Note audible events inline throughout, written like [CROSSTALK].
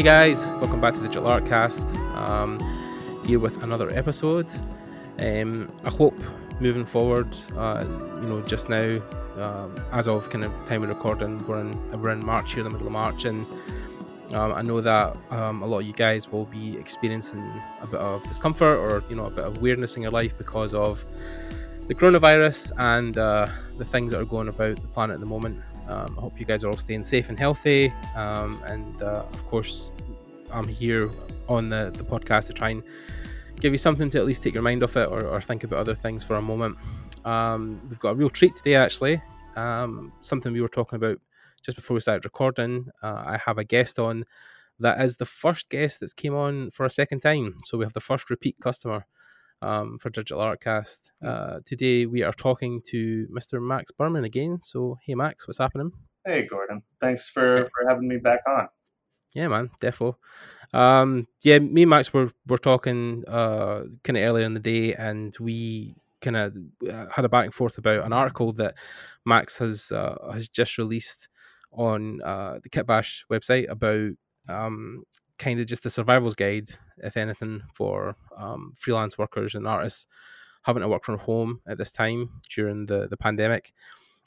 Hey guys, welcome back to the Digital Artcast. Um, here with another episode. Um, I hope moving forward, uh, you know, just now, um, as of kind of time of recording, we're in we're in March here, the middle of March, and um, I know that um, a lot of you guys will be experiencing a bit of discomfort or you know a bit of weirdness in your life because of the coronavirus and uh, the things that are going about the planet at the moment. Um, I hope you guys are all staying safe and healthy. Um, and uh, of course, I'm here on the, the podcast to try and give you something to at least take your mind off it or, or think about other things for a moment. Um, we've got a real treat today, actually. Um, something we were talking about just before we started recording. Uh, I have a guest on that is the first guest that's came on for a second time. So we have the first repeat customer um, for Digital Artcast. Hmm. Uh, today we are talking to Mr. Max Burman again. So, hey Max, what's happening? Hey Gordon, thanks for, for having me back on. Yeah, man, defo. Um, yeah, me and Max were were talking uh, kind of earlier in the day, and we kind of uh, had a back and forth about an article that Max has uh, has just released on uh, the Kitbash website about um, kind of just the survival's guide, if anything, for um, freelance workers and artists having to work from home at this time during the, the pandemic.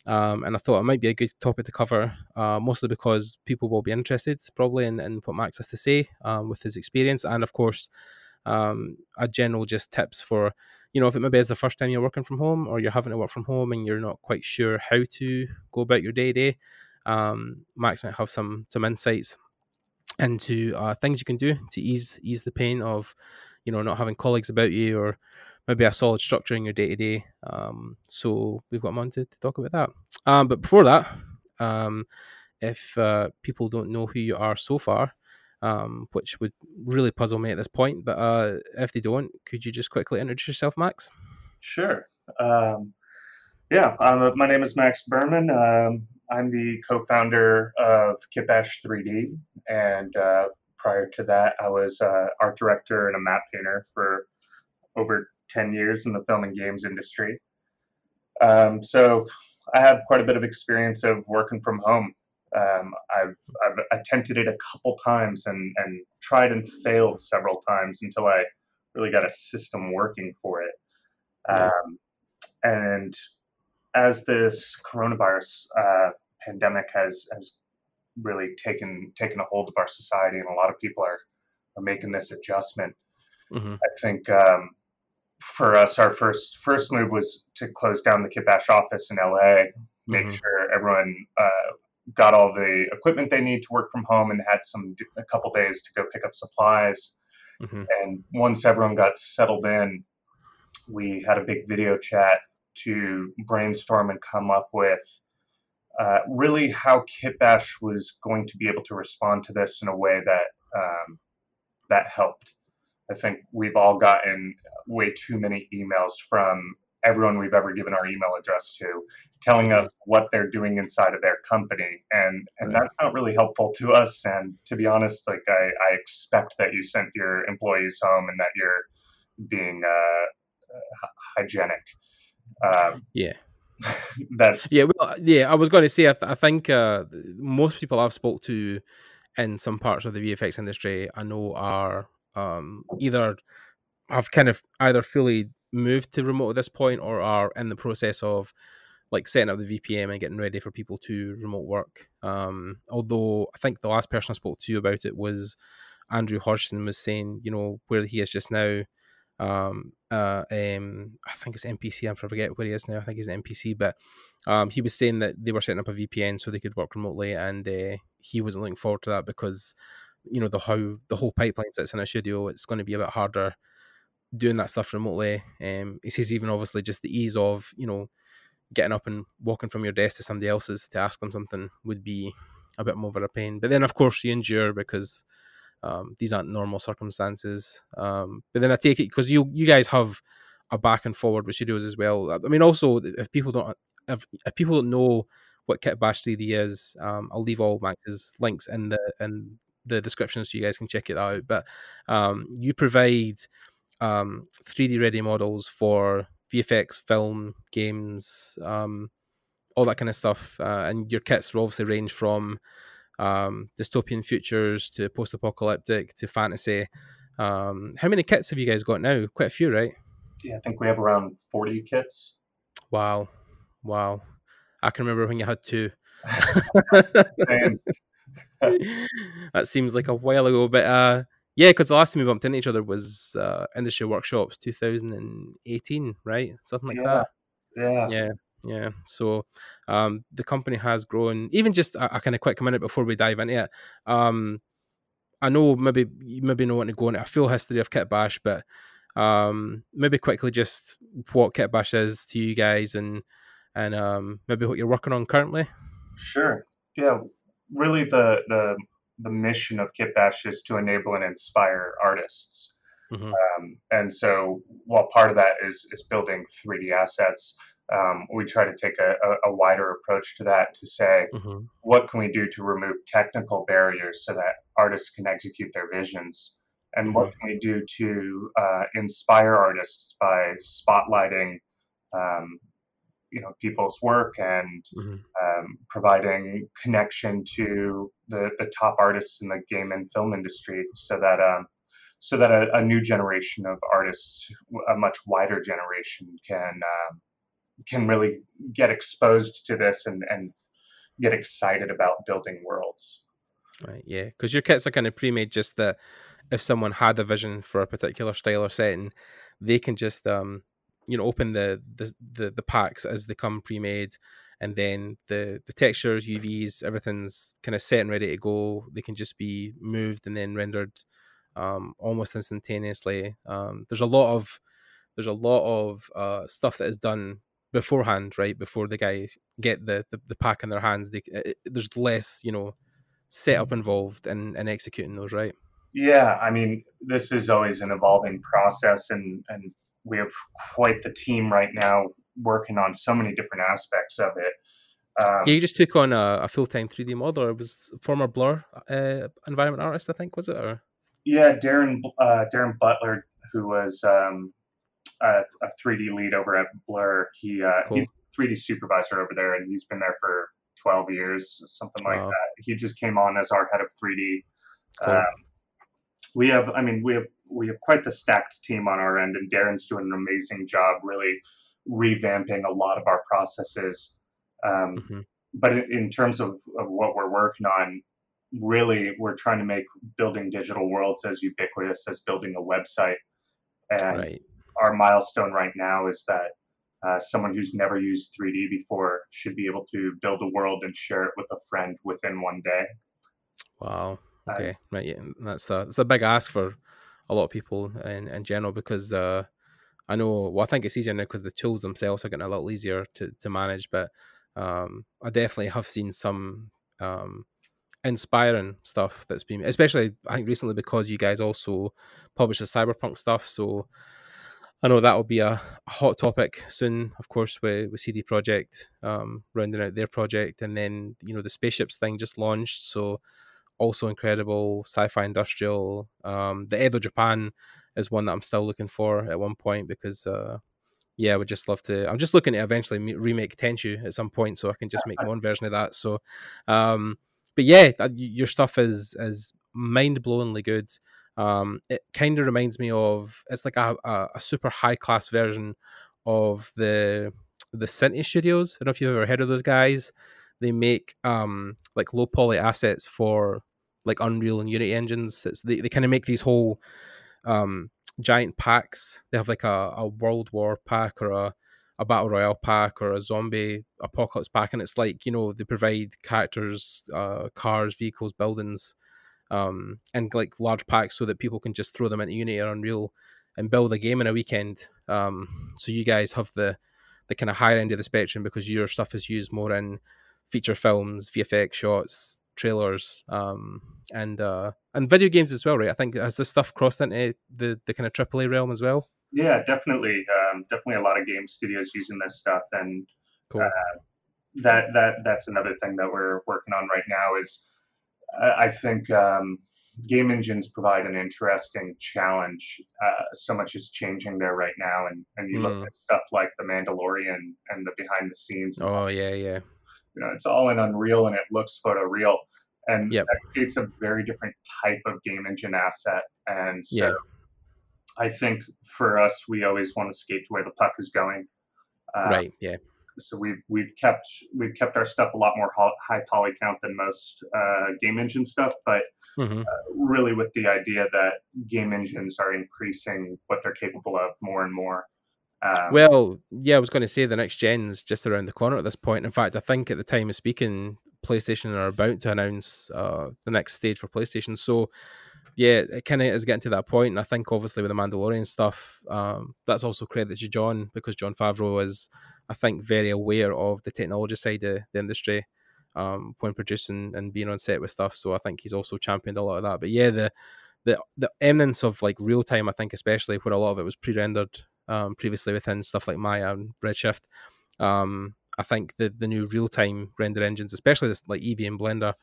Um, and I thought it might be a good topic to cover, uh, mostly because people will be interested probably in, in what Max has to say um, with his experience, and of course, um, a general just tips for, you know, if it maybe is the first time you're working from home or you're having to work from home and you're not quite sure how to go about your day day. Um, Max might have some some insights into uh, things you can do to ease ease the pain of you know not having colleagues about you or maybe a solid structure in your day to day. So we've got him to, to talk about that. Um, but before that, um, if uh, people don't know who you are so far, um, which would really puzzle me at this point, but uh, if they don't, could you just quickly introduce yourself, Max? Sure. Um, yeah, um, my name is Max Burman. I'm the co-founder of Kitbash 3D, and uh, prior to that, I was uh, art director and a matte painter for over 10 years in the film and games industry. Um, so I have quite a bit of experience of working from home. Um, I've, I've attempted it a couple times and, and tried and failed several times until I really got a system working for it. Um, and as this coronavirus uh, pandemic has has really taken taken a hold of our society, and a lot of people are are making this adjustment. Mm-hmm. I think um, for us, our first first move was to close down the Kitbash office in LA, make mm-hmm. sure everyone uh, got all the equipment they need to work from home, and had some a couple days to go pick up supplies. Mm-hmm. And once everyone got settled in, we had a big video chat to brainstorm and come up with uh, really how Kitbash was going to be able to respond to this in a way that um, that helped. I think we've all gotten way too many emails from everyone we've ever given our email address to telling us what they're doing inside of their company and and that's not really helpful to us and to be honest like i, I expect that you sent your employees home and that you're being uh, hygienic. Um, yeah [LAUGHS] that's yeah well, yeah i was going to say i, th- I think uh, most people i've spoke to in some parts of the vfx industry i know are um, either have kind of either fully moved to remote at this point or are in the process of like setting up the VPN and getting ready for people to remote work. Um, although I think the last person I spoke to about it was Andrew Hodgson was saying, you know, where he is just now. Um, uh, um, I think it's MPC. I forget where he is now. I think he's MPC, but um, he was saying that they were setting up a VPN so they could work remotely, and uh, he wasn't looking forward to that because you know the how the whole pipeline sits in a studio, it's going to be a bit harder doing that stuff remotely. Um, he says even obviously just the ease of you know getting up and walking from your desk to somebody else's to ask them something would be a bit more of a pain. But then of course you endure because um, these aren't normal circumstances. Um, but then I take it because you you guys have a back and forward with studios as well. I mean, also if people don't if, if people don't know what Kitbash 3D is, um, I'll leave all Max's links in the in the description so you guys can check it out. But um, you provide um, 3D ready models for VFX, film, games, um, all that kind of stuff. Uh, and your kits will obviously range from um, dystopian futures to post-apocalyptic to fantasy. Um, how many kits have you guys got now? Quite a few, right? Yeah, I think we have around forty kits. Wow, wow! I can remember when you had two. [LAUGHS] [LAUGHS] that seems like a while ago, but uh, yeah, because the last time we bumped into each other was uh, Industry Workshops 2018, right? Something like yeah. that. Yeah. Yeah. Yeah. So um, the company has grown. Even just a, a kind of quick minute before we dive into it. Um, I know maybe you maybe don't want to go into a full history of Kitbash, but um, maybe quickly just what Kitbash is to you guys and and um, maybe what you're working on currently. Sure. Yeah. Really, the the the mission of Kitbash is to enable and inspire artists. Mm-hmm. Um, and so, while part of that is is building 3D assets, um, we try to take a, a, a, wider approach to that to say, mm-hmm. what can we do to remove technical barriers so that artists can execute their visions? And mm-hmm. what can we do to uh, inspire artists by spotlighting um, you know people's work and mm-hmm. um, providing connection to the the top artists in the game and film industry, so that um, so that a, a, new generation of artists, a much wider generation, can um, can really get exposed to this and and get excited about building worlds. Right. Yeah, because your kits are kind of pre-made, just that if someone had a vision for a particular style or setting, they can just um you know open the the the, the packs as they come pre-made and then the the textures uvs everything's kind of set and ready to go they can just be moved and then rendered um, almost instantaneously um, there's a lot of there's a lot of uh, stuff that is done beforehand right before the guys get the, the, the pack in their hands they, it, there's less you know setup involved in, in executing those right yeah i mean this is always an evolving process and and we have quite the team right now working on so many different aspects of it. Um, yeah, you just took on a, a full time 3D modeler. It was former Blur uh, environment artist, I think, was it? Or yeah, Darren uh, Darren Butler, who was um, a, a, 3D lead over at Blur. He uh, cool. he's 3D supervisor over there, and he's been there for 12 years, something like wow. that. He just came on as our head of 3D. Cool. Um, we have, I mean, we have we have quite the stacked team on our end, and Darren's doing an amazing job, really revamping a lot of our processes. Um, mm-hmm. But in terms of, of what we're working on, really, we're trying to make building digital worlds as ubiquitous as building a website. And right. Our milestone right now is that uh, someone who's never used 3D before should be able to build a world and share it with a friend within one day. Wow. Okay. Uh, right. Yeah. That's a, that's a big ask for a lot of people in, in general because uh, I know, well, I think it's easier now because the tools themselves are getting a little easier to, to manage, but um, I definitely have seen some um, inspiring stuff that's been, especially I think recently because you guys also publish the cyberpunk stuff. So I know that will be a, a hot topic soon, of course, with, with CD Projekt um, rounding out their project. And then, you know, the spaceships thing just launched. So also incredible sci-fi industrial. Um, the Edo Japan is one that I'm still looking for at one point because uh, yeah, I would just love to. I'm just looking to eventually remake Tenchu at some point so I can just make my own [LAUGHS] version of that. So, um, but yeah, your stuff is is mind blowingly good. Um, it kind of reminds me of it's like a, a, a super high class version of the the Synty Studios. I don't know if you've ever heard of those guys they make um like low poly assets for like Unreal and Unity engines. It's they, they kind of make these whole um giant packs. They have like a, a World War pack or a, a Battle Royale pack or a zombie apocalypse pack, and it's like, you know, they provide characters, uh, cars, vehicles, buildings, um, and like large packs so that people can just throw them into Unity or Unreal and build a game in a weekend. Um, so you guys have the the kind of higher end of the spectrum because your stuff is used more in feature films, VFX shots, trailers, um, and uh, and video games as well, right? I think has this stuff crossed into the the kind of AAA realm as well? Yeah, definitely, um, definitely a lot of game studios using this stuff, and cool. uh, that that that's another thing that we're working on right now. Is I, think um, game engines provide an interesting challenge. Uh, so much is changing there right now, and and you mm. look at stuff like the Mandalorian and the behind the scenes. Oh yeah, yeah you know, it's all in Unreal and it looks photoreal. and yep. that creates a very different type of game engine asset. And so, yeah. I think for us, we always want to skate to where the puck is going. Uh, right. Yeah. So we've we've kept we've kept our stuff a lot more high poly count than most uh, game engine stuff, but mm-hmm. uh, really with the idea that game engines are increasing what they're capable of more and more. Um, well, yeah, I was going to say the next gen's just around the corner at this point. In fact, I think at the time of speaking, PlayStation are about to announce uh, the next stage for PlayStation. So, yeah, it kind of is getting to that point. And I think obviously with the Mandalorian stuff, um, that's also credit to John because Jon Favreau is, I think, very aware of the technology side of the industry um, when producing and being on set with stuff. So I think he's also championed a lot of that. But yeah, the the the eminence of like real time, I think, especially where a lot of it was pre rendered um, previously within stuff like Maya and Redshift. Um, I think the the new real time render engines, especially this like Eevee and Blender,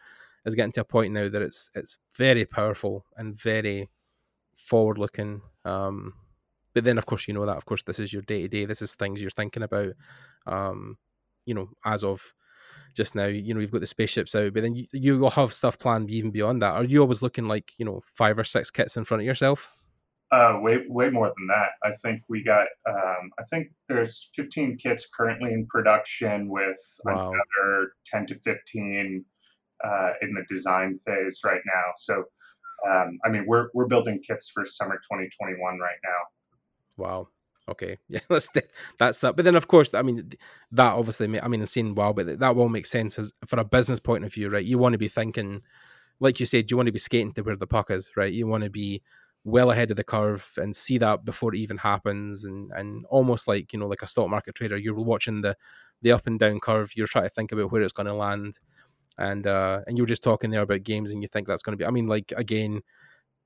is getting to a point now that it's it's very powerful and very forward looking. Um, but then, of course, you know that. Of course, this is your day to day. This is things you're thinking about. Um, you know, as of just now, you know, you've got the spaceships out, but then you you will have stuff planned even beyond that. Are you always looking like you know five or six kits in front of yourself? Uh, way way more than that. I think we got. Um, I think there's 15 kits currently in production, with wow. another 10 to 15 uh, in the design phase right now. So, um, I mean, we're we're building kits for summer 2021 right now. Wow. Okay. [LAUGHS] Yeah, that's that's that. But then, of course, I mean, that obviously, I mean, saying wow, but that will make sense as, for a business point of view, right? You want to be thinking, like you said, you want to be skating to where the puck is, right? You want to be well ahead of the curve and see that before it even happens and and almost like you know like a stock market trader you're watching the the up and down curve you're trying to think about where it's going to land and uh and you were just talking there about games and you think that's going to be i mean like again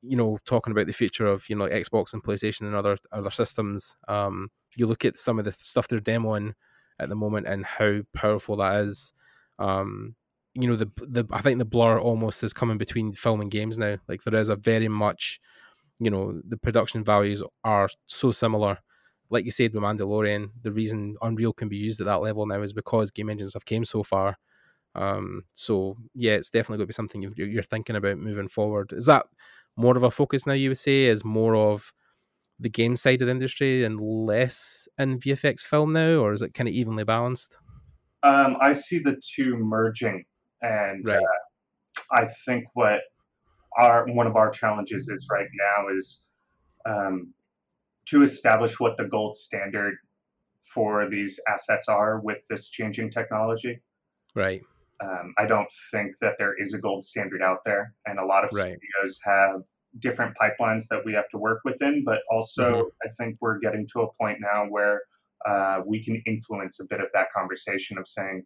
you know talking about the future of you know like xbox and playstation and other other systems um you look at some of the stuff they're demoing at the moment and how powerful that is. Um you know the the i think the blur almost is coming between film and games now. Like there is a very much you know the production values are so similar. Like you said with mandalorian the reason unreal can be used at that level now is because game engines have came so far um, so yeah it's definitely going to be something you're, you're thinking about moving forward is that more of a focus now you would say is more of the game side of the industry and less in vfx film now or is it kind of evenly balanced um, i see the two merging and right. uh, i think what our one of our challenges is right now is um, to establish what the gold standard for these assets are with this changing technology. Right. Um, I don't think that there is a gold standard out there, and a lot of right. studios have different pipelines that we have to work within. But also, mm-hmm. I think we're getting to a point now where uh, we can influence a bit of that conversation of saying,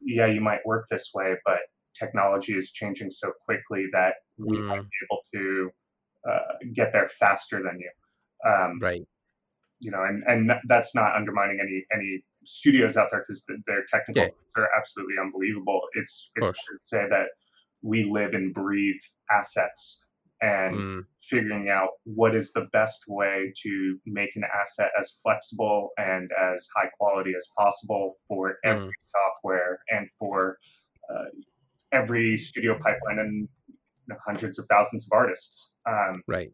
"Yeah, you might work this way, but technology is changing so quickly that we mm. might be able to uh, get there faster than you. Um, right. You know, and and that's not undermining any any studios out there because their technical yeah. are absolutely unbelievable. It's it's to say that we live and breathe assets and mm. figuring out what is the best way to make an asset as flexible and as high quality as possible for every mm. software and for uh, every studio pipeline and you know, hundreds of thousands of artists. Um, right.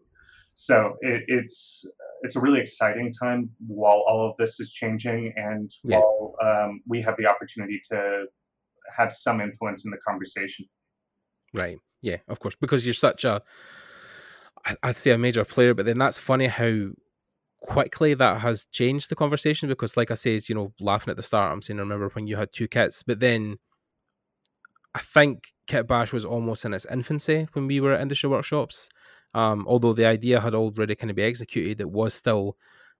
So it, it's it's a really exciting time while all of this is changing and yeah. while um, we have the opportunity to have some influence in the conversation. Right. Yeah. Of course, because you're such a I'd say a major player, but then that's funny how quickly that has changed the conversation because like I said, you know, laughing at the start, I'm saying I remember when you had two kits, but then I think Kit Bash was almost in its infancy when we were at industry workshops. Um, although the idea had already kind of been executed, it was still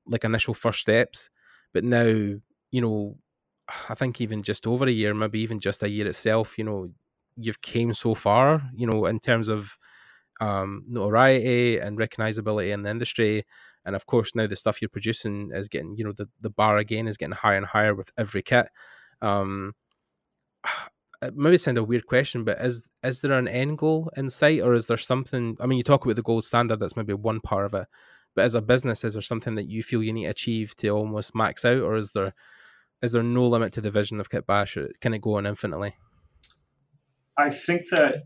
like initial first steps. But now, you know, [SIGHS] I think even just over a year, maybe even just a year itself, you know, you've came so far, you know, in terms of um, notoriety and recognizability in the industry. And of course, now the stuff you're producing is getting, you know, the, the bar again is getting higher and higher with every kit. Um, [SIGHS] it maybe sound a weird question, but is is there an end goal in sight, or is there something? I mean, you talk about the gold standard. That's maybe one part of it, but as a business, is there something that you feel you need to achieve to almost max out, or is there is there no limit to the vision of Kit Bash? Can it go on infinitely? I think that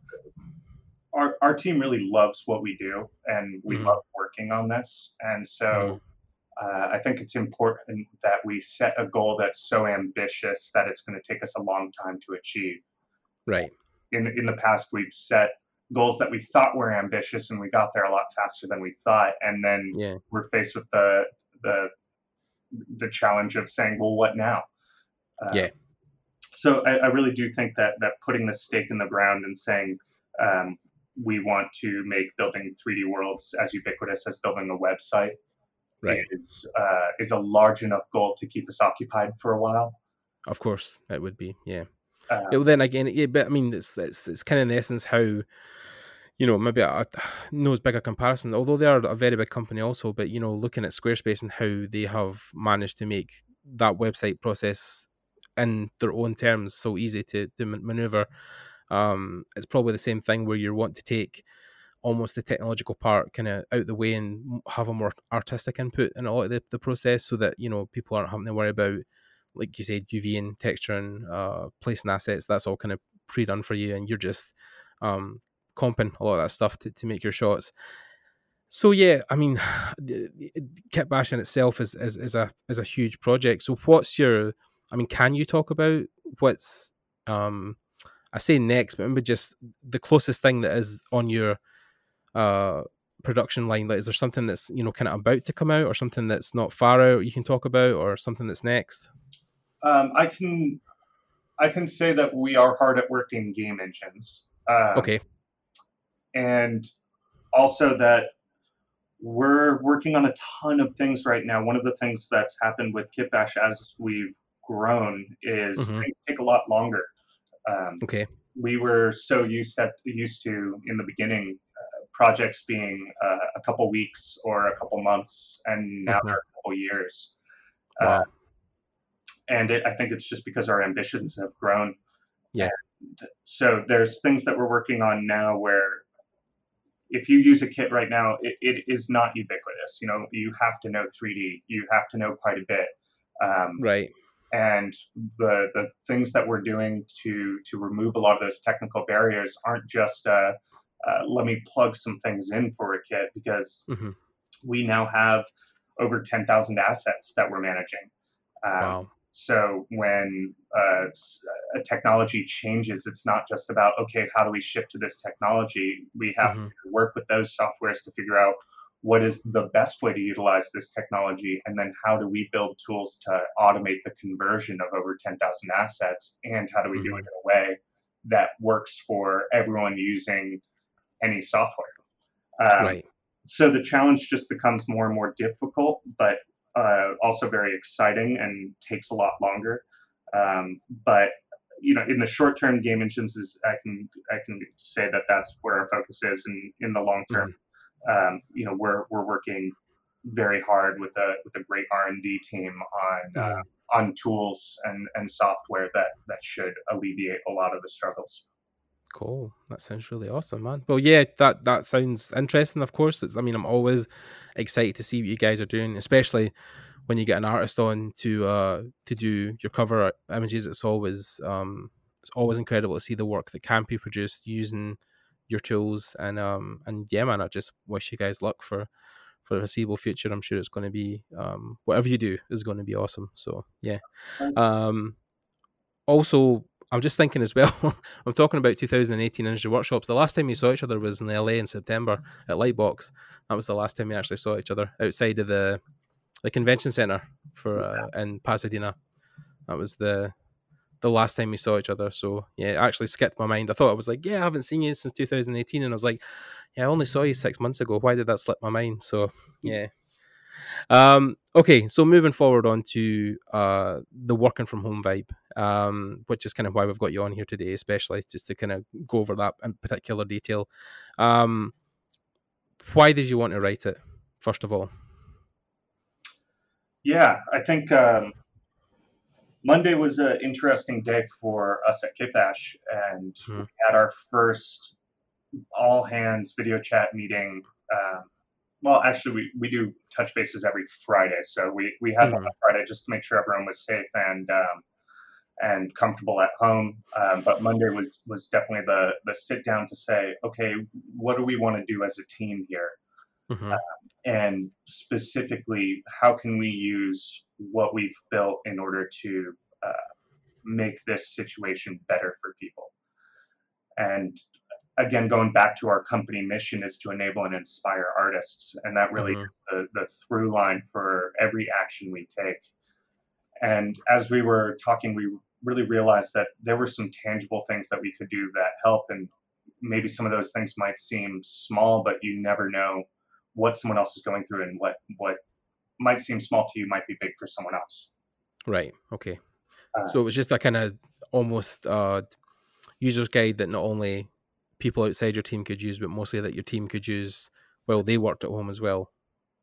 our, our team really loves what we do and we mm-hmm. love working on this. And so mm-hmm. Uh, I think it's important that we set a goal that's so ambitious that it's going to take us a long time to achieve. Right. In, in the past, we've set goals that we thought were ambitious and we got there a lot faster than we thought. And then yeah. we're faced with the, the, the challenge of saying, well, what now? Uh, yeah. So I, I, really do think that that putting the stake in the ground and saying um, we want to make building 3D worlds as ubiquitous as building a website right. is uh, is a large enough goal to keep us occupied for a while. Of course, it would be. Yeah. Um, yeah well, then again, yeah, but I mean, it's it's it's kind of in the essence how you know, maybe a, [SIGHS] no as big a comparison, although they are a very big company also, but you know, looking at Squarespace and how they have managed to make that website process in their own terms so easy to, to maneuver um, it's probably the same thing where you want to take almost the technological part kind of out the way and have a more artistic input in a lot of the, the process so that you know people aren't having to worry about like you said UV and texture and uh, placing assets. That's all kind of pre-done for you and you're just um, comping a lot of that stuff to, to make your shots. So yeah i mean [SIGHS] Kitbash in itself is, is, is a is a huge project. So what's your i mean can you talk about what's um I say next, but maybe just the closest thing that is on your uh, production line. Like, is there something that's you know kind of about to come out, or something that's not far out you can talk about, or something that's next? Um, I can I can say that we are hard at work in game engines. Um, okay. And also that we're working on a ton of things right now. One of the things that's happened with Kitbash as we've grown is mm-hmm. things take a lot longer. Um, okay. We were so used that used to in the beginning projects being uh, a couple weeks or a couple months, and now mm-hmm. they're a couple years. Wow. Uh, and it, I think it's just because our ambitions have grown. Yeah. And so there's things that we're working on now where if you use a kit right now, it, it is not ubiquitous. You know, you have to know 3D. You have to know quite a bit. Um, right and the the things that we're doing to to remove a lot of those technical barriers aren't just uh, uh, let me plug some things in for a kit because mm-hmm. we now have over 10,000 assets that we're managing. Um, wow. So when uh, a technology changes, it's not just about okay, how do we shift to this technology? We have mm-hmm. to work with those softwares to figure out what is the best way to utilize this technology and then how do we build tools to automate the conversion of over 10,000 assets and how do we mm-hmm. do it in a way that works for everyone using any software. Um, right. so the challenge just becomes more and more difficult but uh, also very exciting and takes a lot longer. Um, but you know in the short term game engines is i can i can say that that's where our focus is and in the long term. Mm-hmm. Um, you know, we're we're working very hard with a with a great R and D team on uh, on tools and and software that that should alleviate a lot of the struggles. Cool. That sounds really awesome, man. Well, yeah, that that sounds interesting. Of course, it's, I mean, I'm always excited to see what you guys are doing, especially when you get an artist on to uh to do your cover images. It's always um it's always incredible to see the work that can be produced using your tools and um and yeah man i just wish you guys luck for for the foreseeable future i'm sure it's going to be um whatever you do is going to be awesome so yeah um also i'm just thinking as well [LAUGHS] i'm talking about 2018 industry workshops the last time we saw each other was in la in september at lightbox that was the last time we actually saw each other outside of the the convention center for uh, in pasadena that was the the last time we saw each other. So yeah, it actually skipped my mind. I thought I was like, yeah, I haven't seen you since 2018, and I was like, yeah, I only saw you six months ago. Why did that slip my mind? So yeah. Um, okay, so moving forward on to uh, the working from home vibe, um, which is kind of why we've got you on here today, especially just to kind of go over that in particular detail. Um, why did you want to write it, first of all? Yeah, I think um, Monday was an interesting day for us at Kitbash, and hmm. we had our first all hands video chat meeting. Well, actually, we, we do touch bases every Friday, so we, we had mm-hmm. on Friday just to make sure everyone was safe. And um, and comfortable at home. Um, but Monday was was definitely the the sit down to say, okay, what do we want to do as a team here? Mm-hmm. Uh, and specifically, how can we use what we've built in order to uh, make this situation better for people? And again, going back to our company mission is to enable and inspire artists, and that really mm-hmm. is the, the through line for every action we take. And as we were talking, we really realized that there were some tangible things that we could do that help, and maybe some of those things might seem small, but you never know what someone else is going through and what what might seem small to you might be big for someone else. Right. Okay. Uh, so it was just a kind of almost uh, user's guide that not only people outside your team could use, but mostly that your team could use while they worked at home as well.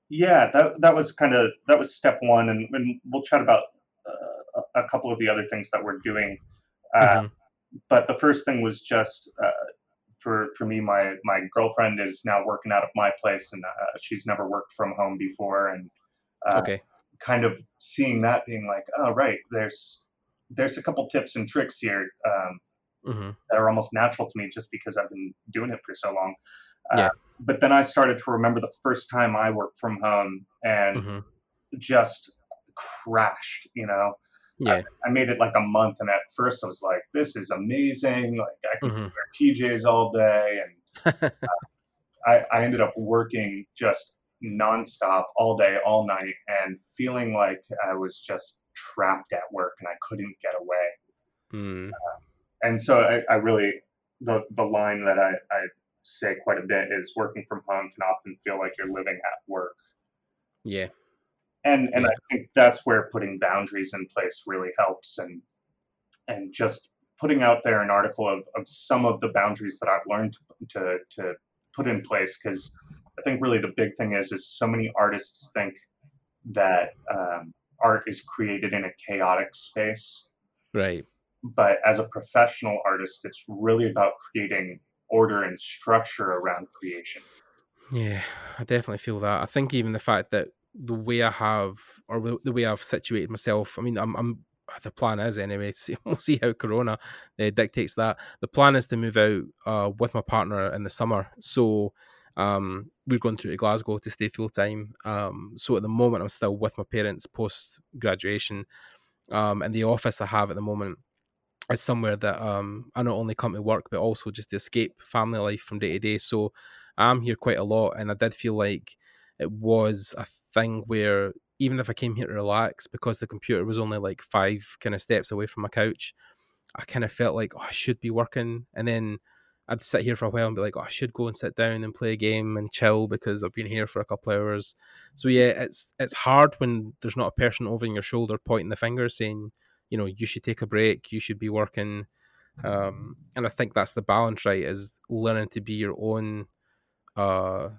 Yeah, that that was kind of that was step one, and, and we'll chat about uh, a couple of the other things that we're doing. Uh, mm-hmm. But the first thing was just uh, for for me, my my girlfriend is now working out of my place, and uh, she's never worked from home before, and uh, okay, kind of seeing that being like, oh right, there's there's a couple tips and tricks here um, mm-hmm. that are almost natural to me just because I've been doing it for so long. Uh, yeah. But then I started to remember the first time I worked from home and mm-hmm. just crashed, you know. Yeah. I, I, made it like a month, and at first I was like, "This is amazing! Like I can mm-hmm. wear PJs all day." And [LAUGHS] uh, I, I ended up working just nonstop all day, all night, and feeling like I was just trapped at work and I couldn't get away. Mm. Uh, and so I, I, really the the line that I, I say quite a bit is working from home can often feel like you're living at work. Yeah and and yeah. I think that's where putting boundaries in place really helps and and just putting out there an article of, of some of the boundaries that I've learned to to, to put in place because I think really the big thing is is so many artists think that um, art is created in a chaotic space right but as a professional artist it's really about creating order and structure around creation yeah i definitely feel that i think even the fact that the way I have or the way I've situated myself. I mean, I'm, I'm the plan is anyway. [LAUGHS] We'll see how Corona uh, dictates that. The plan is to move out uh, with my partner in the summer. So um, we're going through to Glasgow to stay full time. Um, so at the moment, I'm still with my parents post graduation. Um, and the office I have at the moment is somewhere that um, I not only come to work but also just to escape family life from day to day. So I'm here quite a lot, and I did feel like it was a thing where even if I came here to relax, because the computer was only like five kind of steps away from my couch, I kind of felt like, oh, I should be working. And then I'd sit here for a while and be like, oh, I should go and sit down and play a game and chill because I've been here for a couple hours. So yeah, it's it's hard when there's not a person over your shoulder pointing the finger saying, you know, you should take a break, you should be working. Um, and I think that's the balance, right? Is learning to be your own uh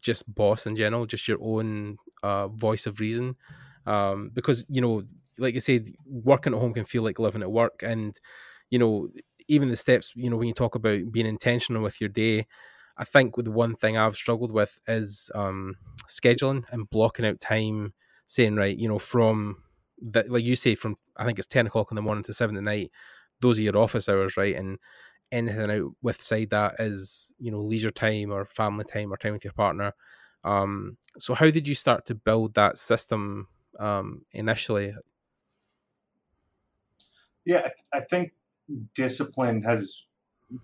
just boss in general, just your own uh, voice of reason. Um, because you know, like I said, working at home can feel like living at work, and you know, even the steps. You know, when you talk about being intentional with your day, I think the one thing I've struggled with is um, scheduling and blocking out time, saying right, you know, from that, like you say, from I think it's ten o'clock in the morning to seven at night. Those are your office hours, right? And anything out with side that is you know leisure time or family time or time with your partner um so how did you start to build that system um initially yeah i think discipline has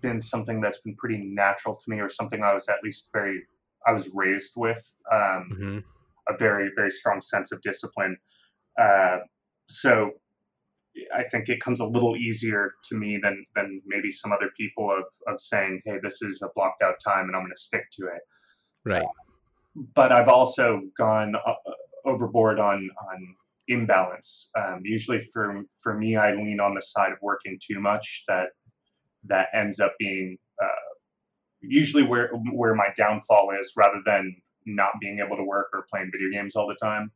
been something that's been pretty natural to me or something i was at least very i was raised with um mm-hmm. a very very strong sense of discipline uh so I think it comes a little easier to me than than maybe some other people of of saying, hey, this is a blocked out time and I'm going to stick to it. Right. Uh, but I've also gone uh, overboard on on imbalance. Um, usually for for me, I lean on the side of working too much. That that ends up being uh, usually where where my downfall is, rather than not being able to work or playing video games all the time.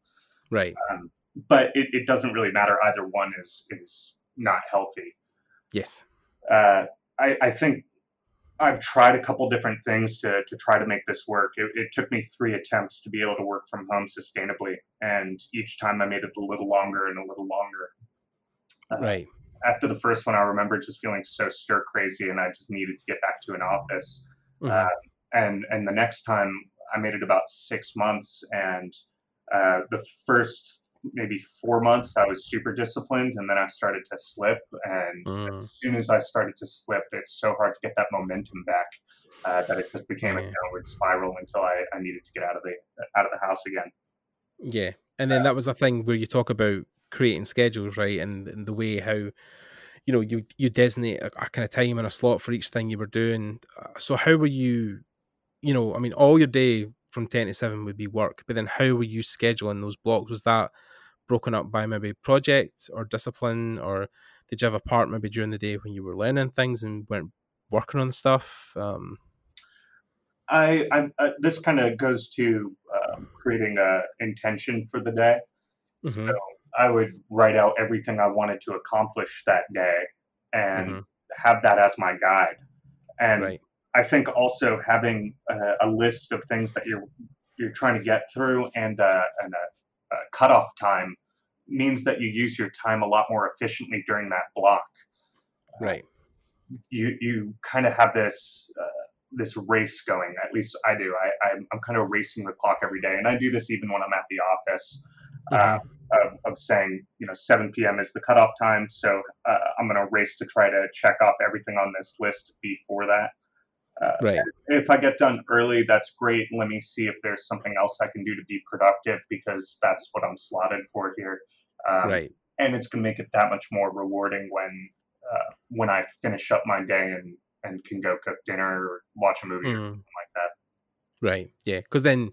Right. Um, but it, it doesn't really matter. Either one is is not healthy. Yes. Uh, I, I think I've tried a couple different things to to try to make this work. It, it, took me three attempts to be able to work from home sustainably, and each time I made it a little longer and a little longer. Uh, right. after the first one, I remember just feeling so stir crazy, and I just needed to get back to an office. Mm-hmm. Uh, and and the next time, I made it about six months, and uh, the first maybe four months, I was super disciplined, and then I started to slip. And mm. as soon as I started to slip, it's so hard to get that momentum back uh, that it just became yeah. a downward spiral until I, I needed to get out of the out of the house again. Yeah, and then uh, that was a thing where you talk about creating schedules, right, and, and the way how you know you you designate a, a, kind of time and a slot for each thing you were doing. Uh, so how were you? You know, I mean, all your day from ten to seven would be work, but then how were you scheduling those blocks? Was that broken up by maybe project or discipline, or did you have a part maybe during the day when you were learning things and weren't working on stuff? Um, I, I uh, this kind of goes to um, creating a intention for the day. Mm-hmm. So I would write out everything I wanted to accomplish that day and mm-hmm. have that as my guide. And right. I think also having a, a, list of things that you're you're trying to get through and, uh, and a, a cutoff time means that you use your time a lot more efficiently during that block. Right. Uh, you you kind of have this uh, this race going. At least I do. I I'm, I'm, kind of racing the clock every day, and I do this even when I'm at the office. Uh, of, of, saying, you know, 7 p.m. is the cutoff time, so uh, I'm going to race to try to check off everything on this list before that. Uh, right. If I get done early, that's great. Let me see if there's something else I can do to be productive because that's what I'm slotted for here. Um, right. And it's going to make it that much more rewarding when uh, when I finish up my day and and can go cook dinner or watch a movie mm. or something like that. Right. Yeah. Because then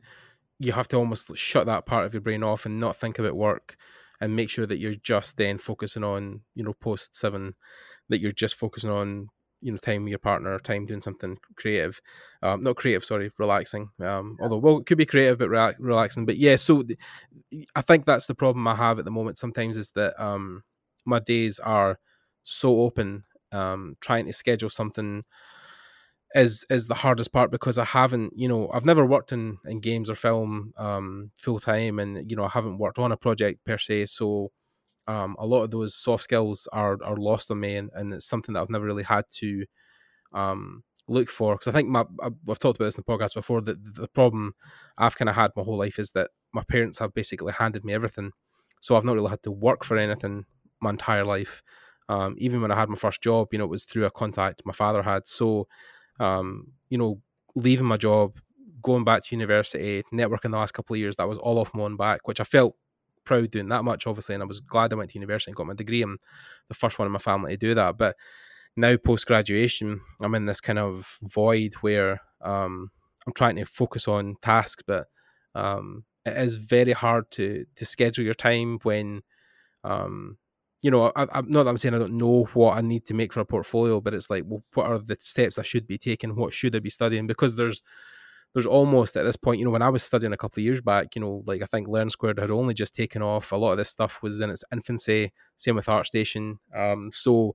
you have to almost shut that part of your brain off and not think about work and make sure that you're just then focusing on you know post seven that you're just focusing on you know time with your partner time doing something creative um not creative sorry relaxing um although well it could be creative but re- relaxing but yeah so th- i think that's the problem i have at the moment sometimes is that um my days are so open um trying to schedule something is is the hardest part because I haven't, you know, I've never worked in, in games or film um, full time, and you know, I haven't worked on a project per se. So um, a lot of those soft skills are are lost on me, and, and it's something that I've never really had to um, look for. Because I think my I've talked about this in the podcast before. That the problem I've kind of had my whole life is that my parents have basically handed me everything, so I've not really had to work for anything my entire life. Um, even when I had my first job, you know, it was through a contact my father had. So um, you know, leaving my job, going back to university, networking the last couple of years, that was all off my own back, which I felt proud doing that much, obviously, and I was glad I went to university and got my degree. I'm the first one in my family to do that. But now, post graduation, I'm in this kind of void where um, I'm trying to focus on tasks, but um, it is very hard to to schedule your time when um, you know, I, am not that I'm saying I don't know what I need to make for a portfolio, but it's like, well, what are the steps I should be taking? What should I be studying? Because there's there's almost at this point, you know, when I was studying a couple of years back, you know, like I think Learn Squared had only just taken off. A lot of this stuff was in its infancy. Same with ArtStation. Um, so,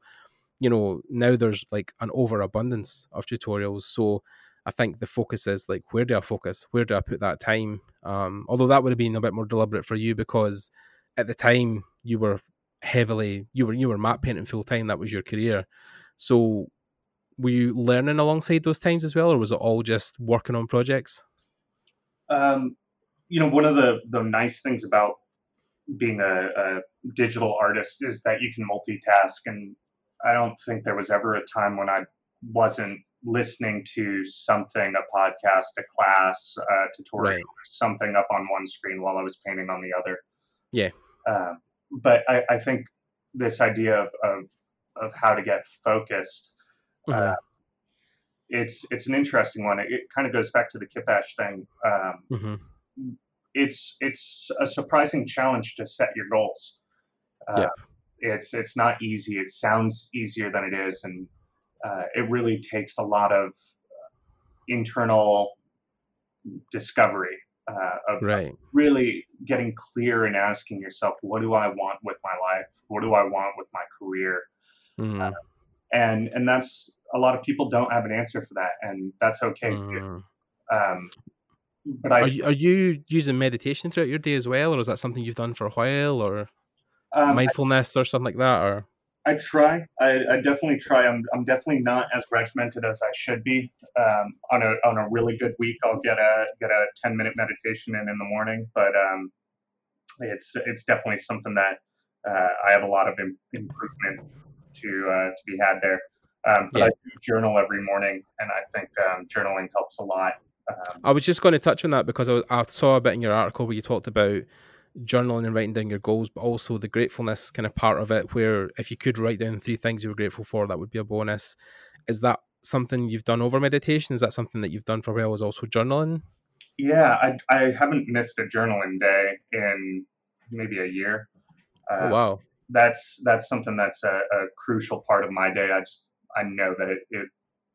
you know, now there's like an overabundance of tutorials. So I think the focus is like, where do I focus? Where do I put that time? Um, although that would have been a bit more deliberate for you because at the time you were heavily you were you were matte painting full time that was your career so were you learning alongside those times as well or was it all just working on projects? Um, you know one of the the nice things about being a, a digital artist is that you can multitask and i don't think there was ever a time when i wasn't listening to something a podcast a class a tutorial right. something up on one screen while i was painting on the other. Yeah. Um, but I, I, think this idea of, of, of how to get focused, mm-hmm. uh, it's it's an interesting one. It, it, kind of goes back to the Kitbash thing. Um, mm-hmm. It's it's a surprising challenge to set your goals. Uh, yeah. It's it's not easy. It sounds easier than it is, and uh, it really takes a lot of internal discovery uh, of right. really getting clear and asking yourself, what do I want with my life? What do I want with my career? Mm. Uh, and and that's a lot of people don't have an answer for that, and that's okay mm. um, but I, are you, are you using meditation throughout your day as well, or is that something you've done for a while, or um, mindfulness I, or something like that, or? I try. I, I, definitely try. I'm, I'm definitely not as regimented as I should be. Um, on a on a really good week, I'll get a get a 10 minute meditation in in the morning. But um, it's it's definitely something that uh, I have a lot of Im- improvement to uh, to be had there. Um, but yeah. I do journal every morning, and I think um, journaling helps a lot. Um, I was just going to touch on that because I, was, I saw a bit in your article where you talked about journaling and writing down your goals, but also the gratefulness kind of part of it, where if you could write down three things you were grateful for, that would be a bonus. Is that something you've done over meditation? Is that something that you've done for a while? Is also journaling? Yeah, I, I haven't missed a journaling day in maybe a year. Oh, uh, oh, wow. That's that's something that's a, a, crucial part of my day. I just I know that it it,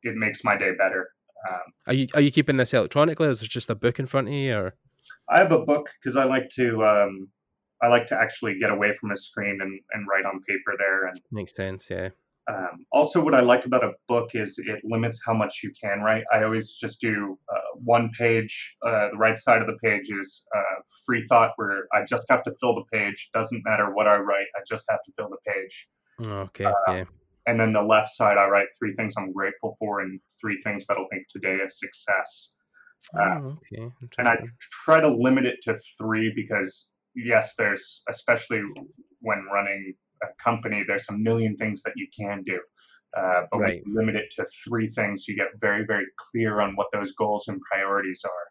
it makes my day better. Um, are you are you keeping this electronically, or is it just a book in front of you, or? I have a book because I like to um, I like to actually get away from a screen and, and write on paper there. And makes sense, yeah. Um, also, what I like about a book is it limits how much you can write. I always just do uh, one page. Uh, the right side of the page is uh, free thought, where I just have to fill the page. Doesn't matter what I write, I just have to fill the page. Okay, uh, yeah. And then the left side, I write three things I'm grateful for and three things that'll make today a success. Oh, um, okay. And I try to limit it to three because, yes, there's, especially when running a company, there's a million things that you can do. Uh, but right. we limit it to three things. You get very, very clear on what those goals and priorities are.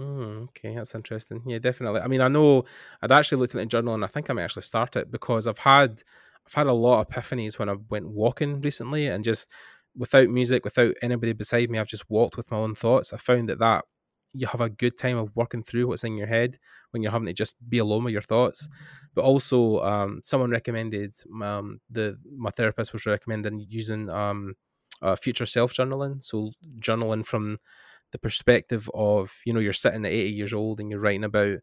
Mm, okay, that's interesting. Yeah, definitely. I mean, I know I'd actually looked at the journal, and I think I may actually start it because I've had I've had a lot of epiphanies when I went walking recently, and just without music, without anybody beside me, I've just walked with my own thoughts. I found that that you have a good time of working through what's in your head when you're having to just be alone with your thoughts. But also, um, someone recommended um, the my therapist was recommending using um, uh, future self journaling. So journaling from the perspective of you know you're sitting at 80 years old and you're writing about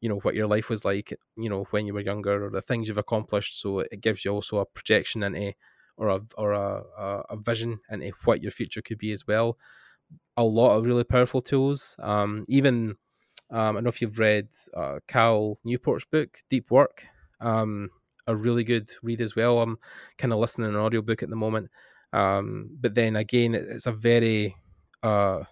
you know what your life was like you know when you were younger or the things you've accomplished. So it gives you also a projection into or a or a, a vision into what your future could be as well. A lot of really powerful tools. Um, even um, I don't know if you've read uh, Cal Newport's book, Deep Work. Um, a really good read as well. I'm kind of listening to an audiobook at the moment. Um, but then again, it's a very, uh,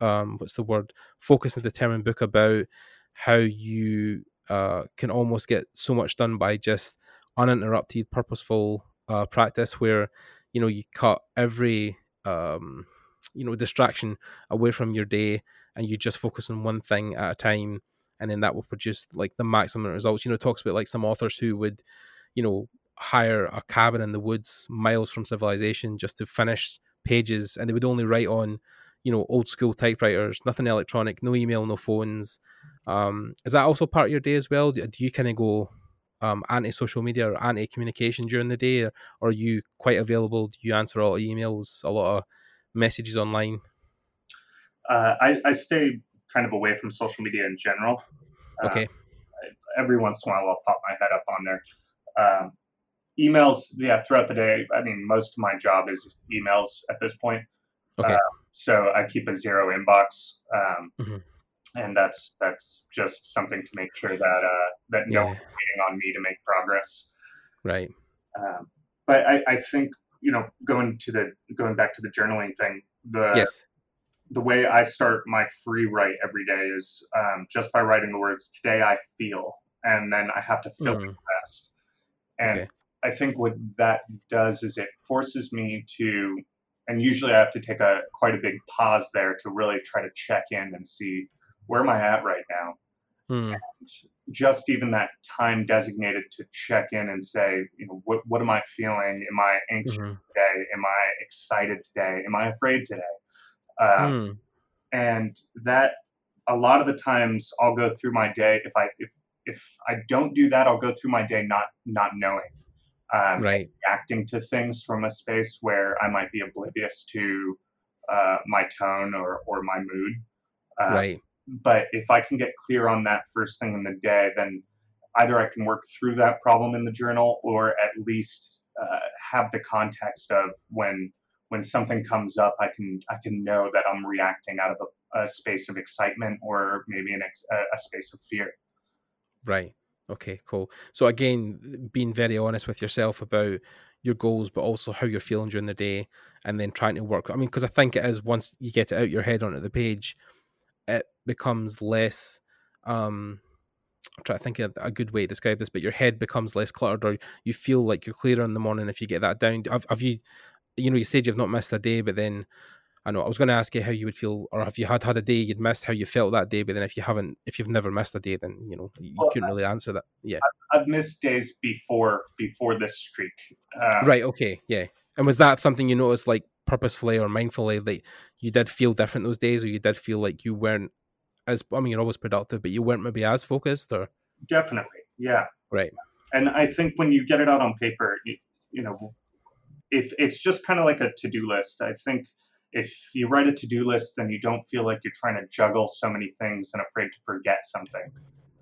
um, what's the word, focused and determined book about how you uh, can almost get so much done by just uninterrupted, purposeful uh, practice where you know you cut every um, you know distraction away from your day and you just focus on one thing at a time and then that will produce like the maximum results. You know talks about like some authors who would you know hire a cabin in the woods miles from civilization just to finish pages and they would only write on you know old school typewriters nothing electronic no email no phones um is that also part of your day as well do you kind of go um, anti-social media or anti-communication during the day, or, or, are you quite available? Do you answer a lot of emails, a lot of messages online? Uh, I, I, stay kind of away from social media in general. Uh, okay. Uh, every once in a while, I'll pop my head up on there. Um, emails, yeah, throughout the day. I mean, most of my job is emails at this point. Okay. Uh, so I keep a zero inbox. Um, mm-hmm and that's that's just something to make sure that uh, that no yeah. one's waiting on me to make progress. Right. Um, but I, I think you know going to the going back to the journaling thing the yes the way I start my free write every day is um, just by writing the words "today I feel," and then I have to fill mm. the rest. And okay. I think what that does is it forces me to, and usually I have to take a quite a big pause there to really try to check in and see where am I at right now? And just even that time designated to check in and say, you know, what, what am I feeling? Am I anxious mm-hmm. today? Am I excited today? Am I afraid today? Um, hmm. And that a lot of the times I'll go through my day. If I if if I don't do that, I'll go through my day not not knowing, um, right, reacting to things from a space where I might be oblivious to uh, my tone or or my mood. Uh, right but if I can get clear on that first thing in the day, then either I can work through that problem in the journal or at least uh, have the context of when when something comes up, I can I can know that I'm reacting out of a, a space of excitement or maybe an ex, a, a, space of fear. Right. Okay, cool. So again, being very honest with yourself about your goals, but also how you're feeling during the day, and then trying to work. I mean, because I think it is once you get it out your head onto the page, it becomes less. Um, I'm trying to think of a good way to describe this, but your head becomes less cluttered, or you feel like you're clearer in the morning if you get that down. Have, have you, you know, you said you've not missed a day, but then I know I was going to ask you how you would feel, or if you had had a day you'd missed, how you felt that day. But then if you haven't, if you've never missed a day, then you know you well, couldn't really answer that. Yeah, I've missed days before before this streak. Um, right. Okay. Yeah. And was that something you noticed, like purposefully or mindfully, that you did feel different those days, or you did feel like you weren't as? I mean, you're always productive, but you weren't maybe as focused, or definitely, yeah. Right. And I think when you get it out on paper, you, you know, if it's just kind of like a to do list, I think if you write a to-do list, then you don't feel like you're trying to juggle so many things and afraid to forget something.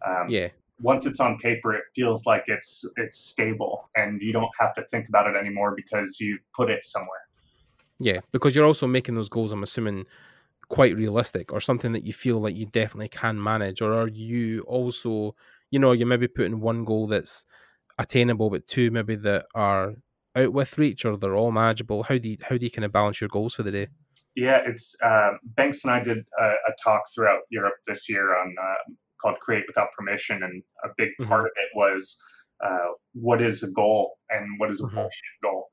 Um, yeah. Once it's on paper, it feels like it's it's stable, and you don't have to think about it anymore because you put it somewhere. Yeah, because you're also making those goals. I'm assuming quite realistic, or something that you feel like you definitely can manage, or are you also, you know, you're maybe putting one goal that's attainable, but two maybe that are out with reach, or they're all manageable. How do you, how do you kind of balance your goals for the day? Yeah, it's uh, Banks and I did a, a, talk throughout Europe this year on uh, called Create Without Permission, and a big mm-hmm. part of it was uh, what is a goal and what is a mm-hmm. bullshit goal,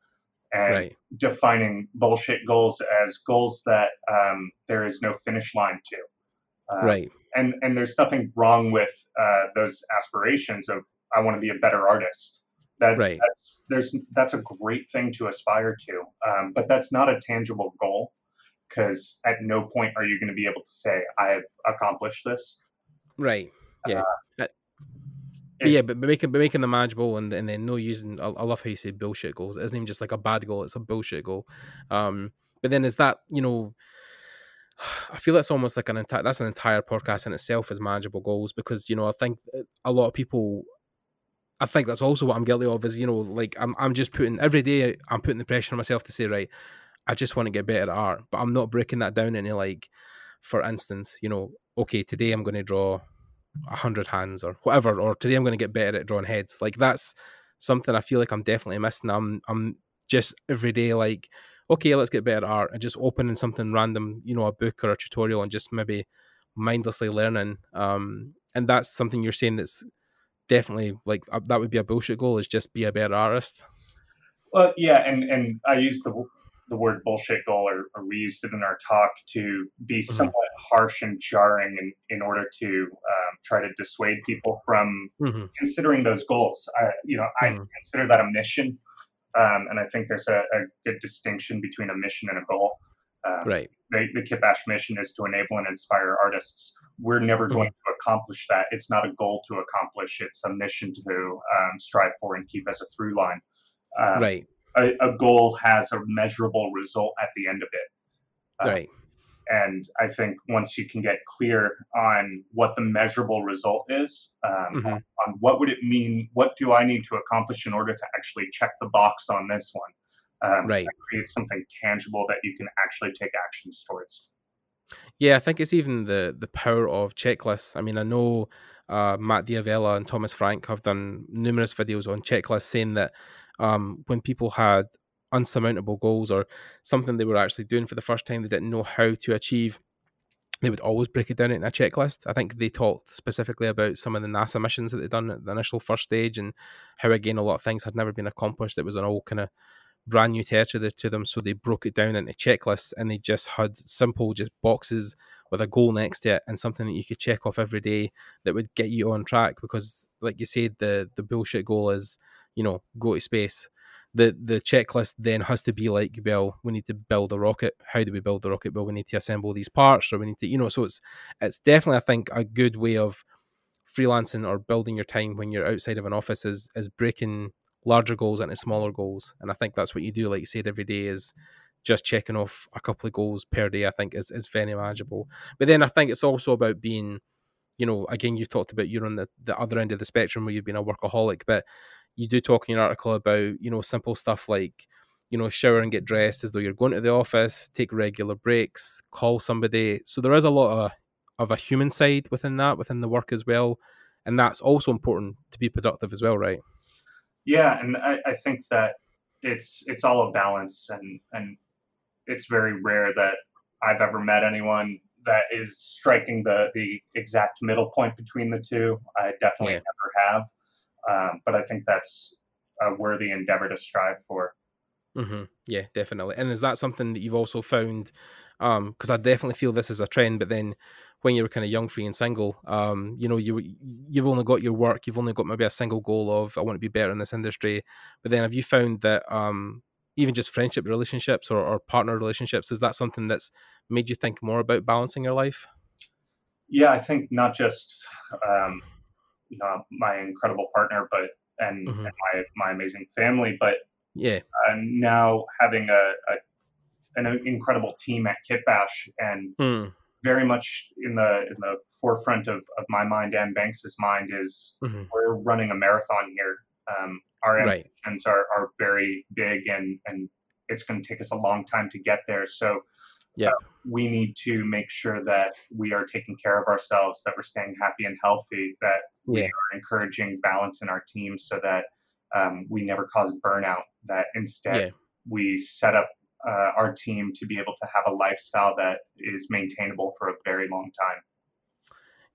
and right. defining bullshit goals as goals that um, there is no finish line to. Uh, right. And and there's nothing wrong with uh, those aspirations of I want to be a better artist. That, right. That's, there's that's a great thing to aspire to, um, but that's not a tangible goal because at no point are you going to be able to say I've accomplished this. Right. Yeah. Uh, yeah, but making but making them manageable and and then no using. I, I, love how you say bullshit goals. It isn't even just like a bad goal; it's a bullshit goal. Um, but then is that you know, [SIGHS] I feel it's almost like an entire that's an entire podcast in itself as manageable goals because you know I think a lot of people. I think that's also what I'm guilty of is you know like I'm I'm just putting every day I'm putting the pressure on myself to say right I just want to get better at art, but I'm not breaking that down into like, for instance, you know, okay, today I'm going to draw a hundred hands or whatever, or today I'm going to get better at drawing heads. Like that's something I feel like I'm definitely missing. I'm I'm just every day like, okay, let's get better at art, and just opening something random, you know, a book or a tutorial, and just maybe mindlessly learning. Um, and that's something you're saying that's definitely like uh, that would be a bullshit goal is just be a better artist. Well, yeah, and and I use the the word bullshit goal, or, or, we used it in our talk to be mm-hmm. somewhat harsh and jarring in, in order to um, try to dissuade people from mm-hmm. considering those goals. I, you know, mm-hmm. I consider that a mission. Um, and I think there's a, a, good distinction between a mission and a goal. Um, right. The, the Kitbash mission is to enable and inspire artists. We're never mm-hmm. going to accomplish that. It's not a goal to accomplish. It's a mission to um, strive for and keep as a through line. Um, right a, a, goal has a measurable result at the end of it. Uh, right. And I think once you can get clear on what the measurable result is, um, mm-hmm. on, on, what would it mean, what do I need to accomplish in order to actually check the box on this one, um, right? Create something tangible that you can actually take actions towards. Yeah, I think it's even the the power of checklists. I mean, I know uh, Matt D'Avella and Thomas Frank have done numerous videos on checklists saying that um, when people had unsurmountable goals or something they were actually doing for the first time they didn't know how to achieve they would always break it down in a checklist. I think they talked specifically about some of the NASA missions that they'd done at the initial first stage and how again a lot of things had never been accomplished. It was an all kind of brand new territory to them. So they broke it down into checklists and they just had simple just boxes with a goal next to it and something that you could check off every day that would get you on track because like you said, the the bullshit goal is you know, go to space. The the checklist then has to be like, well, we need to build a rocket. How do we build the rocket? Well, we need to assemble these parts, or we need to, you know. So it's it's definitely, I think, a good way of freelancing or building your time when you're outside of an office is is breaking larger goals into smaller goals. And I think that's what you do, like you said, every day is just checking off a couple of goals per day, I think is, is very manageable. But then I think it's also about being, you know, again, you've talked about you're on the, the other end of the spectrum where you've been a workaholic, but you do talk in your article about you know simple stuff like you know shower and get dressed as though you're going to the office take regular breaks call somebody so there is a lot of of a human side within that within the work as well and that's also important to be productive as well, right? Yeah, and I, I think that it's it's all a balance, and and it's very rare that I've ever met anyone that is striking the the exact middle point between the two. I definitely yeah. never have, um, but I think that's a worthy endeavor to strive for. Mm-hmm. Yeah, definitely. And is that something that you've also found? Because um, I definitely feel this is a trend, but then when you were kind of young, free, and single, um, you know, you you've only got your work, you've only got maybe a single goal of I want to be better in this industry. But then, have you found that um, even just friendship relationships or, or partner relationships is that something that's made you think more about balancing your life? Yeah, I think not just um, you know my incredible partner, but and, mm-hmm. and my my amazing family, but yeah, uh, now having a, a, an incredible team at Kitbash and mm. very much in the in the forefront of, of my mind and Banks's mind is mm-hmm. we're running a marathon here. Um, our ambitions right. are, are very big and and it's going to take us a long time to get there. So yeah. Uh, we need to make sure that we are taking care of ourselves, that we're staying happy and healthy, that we are encouraging balance in our team so that um, we never cause burnout, that instead yeah. we set up uh, our team to be able to have a lifestyle that is maintainable for a very long time.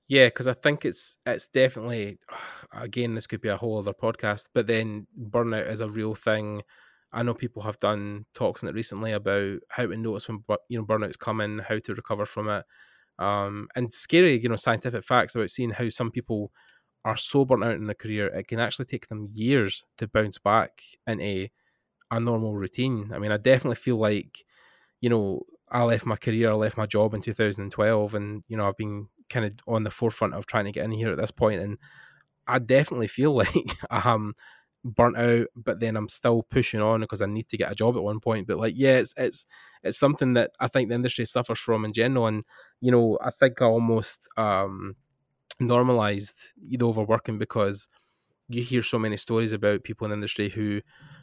Yeah, because I think it's it's definitely [SIGHS] again this could be a whole other podcast, but then burnout is a real thing I know people have done talks on it recently about how to notice when you know burnout's coming, how to recover from it, um, and scary, you know, scientific facts about seeing how some people are so burnt out in their career it can actually take them years to bounce back into a normal routine. I mean, I definitely feel like, you know, I left my career, I left my job in 2012, and you know, I've been kind of on the forefront of trying to get in here at this point, and I definitely feel [LAUGHS] like um burnt out, but then I'm still pushing on because I need to get a job at one point. But like, yeah, it's it's it's something that I think the industry suffers from in general, and you know, I think I almost um normalized you know overworking because you hear so many stories about people in the industry who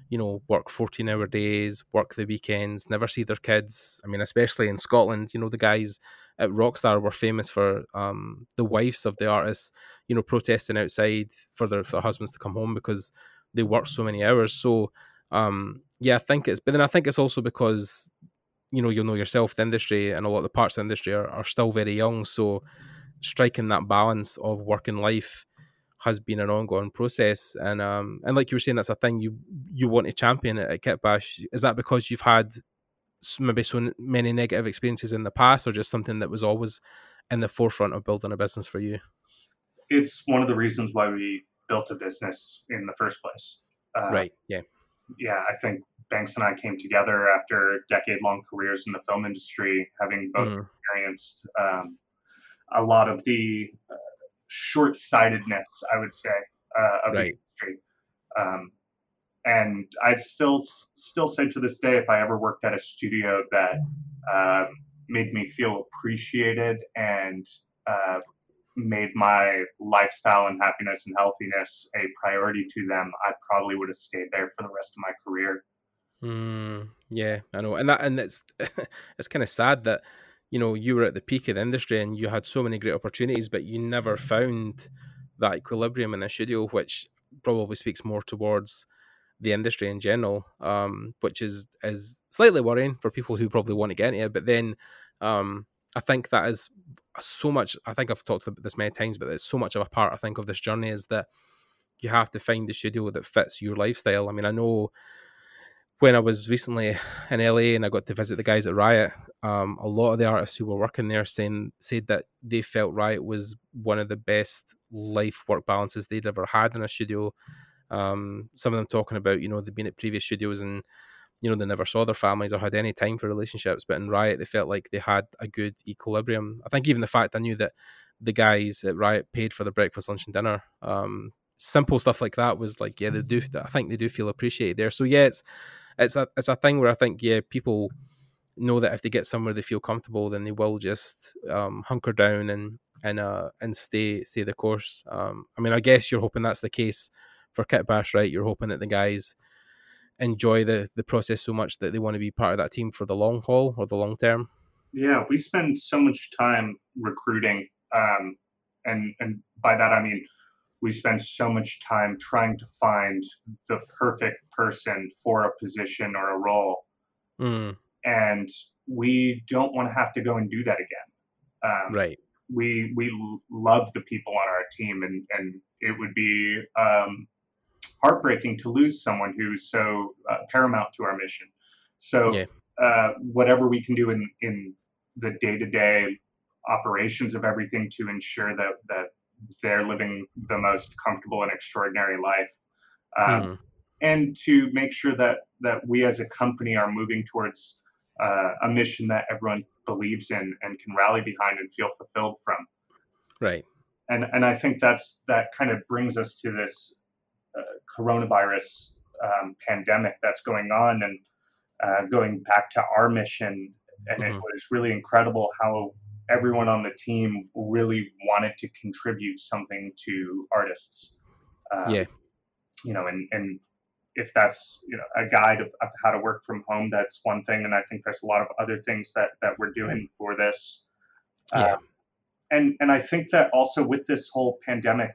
you know work 14 hour days work the weekends never see their kids i mean especially in scotland you know the guys at rockstar were famous for um, the wives of the artists you know protesting outside for their, for their husbands to come home because they work so many hours. So um, yeah, I think it's, but then I think it's also because you know you'll know yourself the industry and a lot of the parts of the industry are, are still very young. So striking that balance of work and life has been an ongoing process. And um, and like you were saying, that's a thing you you want to champion it at Kitbash. Is that because you've had maybe so many negative experiences in the past, or just something that was always in the forefront of building a business for you? It's one of the reasons why we built a business in the first place. Uh, right. Yeah. Yeah. I think Banks and I came together after decade long careers in the film industry, having both mm. experienced um, a lot of the uh, short sightedness, I would say, uh, of right. the industry. Um, and I still still say to this day, if I ever worked at a studio that um, made me feel appreciated and uh, made my lifestyle and happiness and healthiness a priority to them, I probably would have stayed there for the rest of my career. Mm, yeah, I know, and that and it's [LAUGHS] it's kind of sad that you know you were at the peak of the industry and you had so many great opportunities, but you never found that equilibrium in a studio, which probably speaks more towards the industry in general, um, which is is slightly worrying for people who probably want to get into it. But then, um, I think that is so much. I think I've talked about this many times, but it's so much of a part. I think of this journey is that you have to find the studio that fits your lifestyle. I mean, I know when I was recently in LA and I got to visit the guys at Riot, um, a lot of the artists who were working there saying said that they felt Riot was one of the best life work balances they'd ever had in a studio. Um, some of them talking about you know they've been at previous studios and you know they never saw their families or had any time for relationships but in riot they felt like they had a good equilibrium. I think even the fact i knew that the guys at riot paid for the breakfast lunch and dinner um, simple stuff like that was like yeah they do i think they do feel appreciated there. So yeah it's it's a it's a thing where i think yeah people know that if they get somewhere they feel comfortable then they will just um, hunker down and and uh and stay stay the course. Um, i mean i guess you're hoping that's the case for kitbash right? You're hoping that the guys enjoy the the process so much that they want to be part of that team for the long haul or the long term? Yeah, we spend so much time recruiting, um, and and by that I mean we spend so much time trying to find the perfect person for a position or a role. Mm. And we don't want to have to go and do that again. Um, right. We we love the people on our team, and and it would be um, heartbreaking to lose someone who's so uh, paramount to our mission. So yeah. uh, whatever we can do in in the day to day operations of everything to ensure that that they're living the most comfortable and extraordinary life. Um, mm. And to make sure that that we as a company are moving towards uh, a mission that everyone believes in and can rally behind and feel fulfilled from. Right. And and I think that's that kind of brings us to this coronavirus um, pandemic that's going on and uh, going back to our mission. And mm-hmm. it was really incredible how everyone on the team really wanted to contribute something to artists. Um, yeah. You know, and, and if that's you know a guide of, of how to work from home, that's one thing, and I think there's a lot of other things that that we're doing for this. Yeah. Um, and and I think that also with this whole pandemic,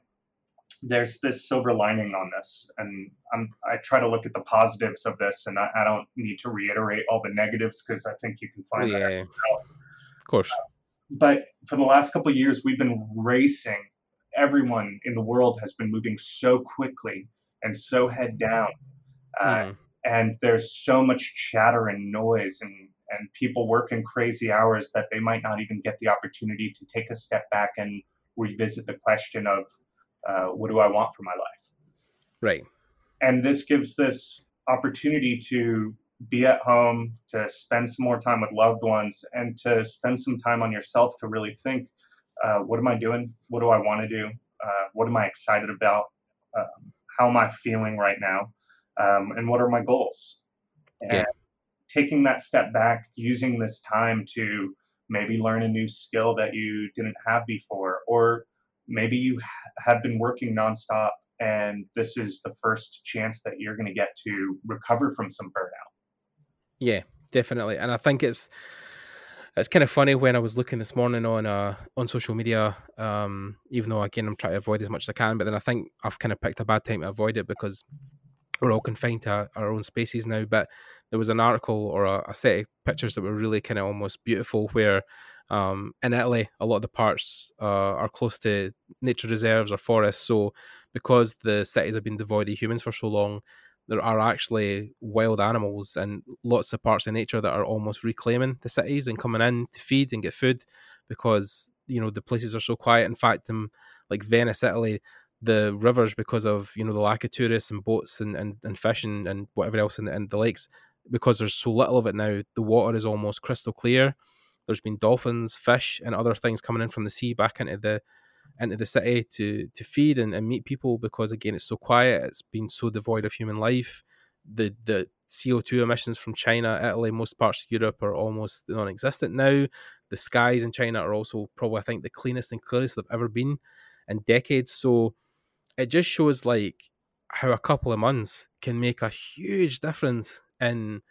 there's this silver lining on this, and I'm, I try to look at the positives of this, and I, I don't need to reiterate all the negatives because I think you can find yeah. that. Of course. Uh, but for the last couple of years, we've been racing. Everyone in the world has been moving so quickly and so head down. Uh, mm. And there's so much chatter and noise and, and people working crazy hours that they might not even get the opportunity to take a step back and revisit the question of uh, what do I want for my life? Right. And this gives this opportunity to be at home, to spend some more time with loved ones, and to spend some time on yourself to really think, uh, what am I doing? What do I want to do? Uh, what am I excited about? Um, how am I feeling right now? Um, and what are my goals? And yeah. taking that step back, using this time to maybe learn a new skill that you didn't have before, or maybe you have been working nonstop and this is the first chance that you're going to get to recover from some burnout. Yeah, definitely. And I think it's it's kind of funny when I was looking this morning on uh on social media, um, even though again I'm trying to avoid as much as I can, but then I think I've kind of picked a bad time to avoid it because we're all confined to our own spaces now. But there was an article or a, a set of pictures that were really kind of almost beautiful where um, in Italy, a lot of the parts uh, are close to nature reserves or forests. So, because the cities have been devoid of humans for so long, there are actually wild animals and lots of parts of nature that are almost reclaiming the cities and coming in to feed and get food because you know the places are so quiet. In fact, in like Venice, Italy, the rivers because of you know the lack of tourists and boats and and, and fishing and whatever else in the, in the lakes because there's so little of it now. The water is almost crystal clear. There's been dolphins, fish, and other things coming in from the sea back into the into the city to to feed and, and meet people because again it's so quiet it's been so devoid of human life the the CO2 emissions from China, Italy, most parts of Europe are almost non-existent now. The skies in China are also probably I think the cleanest and clearest they've ever been in decades. So it just shows like how a couple of months can make a huge difference in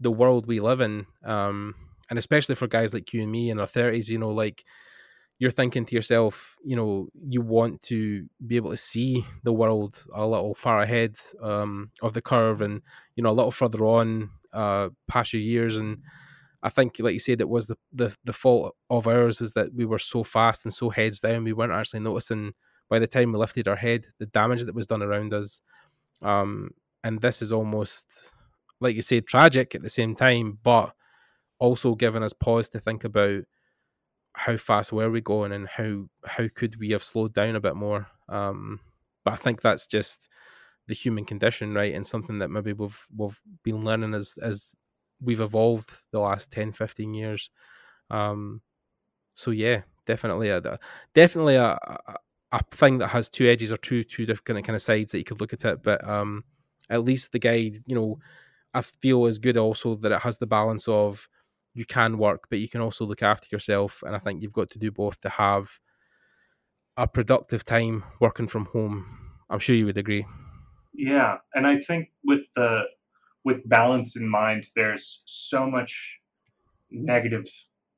the world we live in. Um, and especially for guys like you and me in our thirties, you know, like you're thinking to yourself, you know, you want to be able to see the world a little far ahead um, of the curve and, you know, a little further on uh, past your years. And I think, like you said, it was the, the, the fault of ours is that we were so fast and so heads down, we weren't actually noticing by the time we lifted our head the damage that was done around us. Um, and this is almost, like you said, tragic at the same time, but also given us pause to think about how fast were we going and how how could we have slowed down a bit more? Um, but i think that's just the human condition right? And something that maybe we've we've been learning as as we've evolved the last 10 15 years. Um, so yeah definitely a definitely a, a, thing that has two edges or two two different kind of sides that you could look at it. But um at least the guide you know i feel is good also that it has the balance of you can work, but you can also look after yourself. And I think you've got to do both to have a productive time working from home. I'm sure you would agree. Yeah, and I think with the with balance in mind, there's so much negative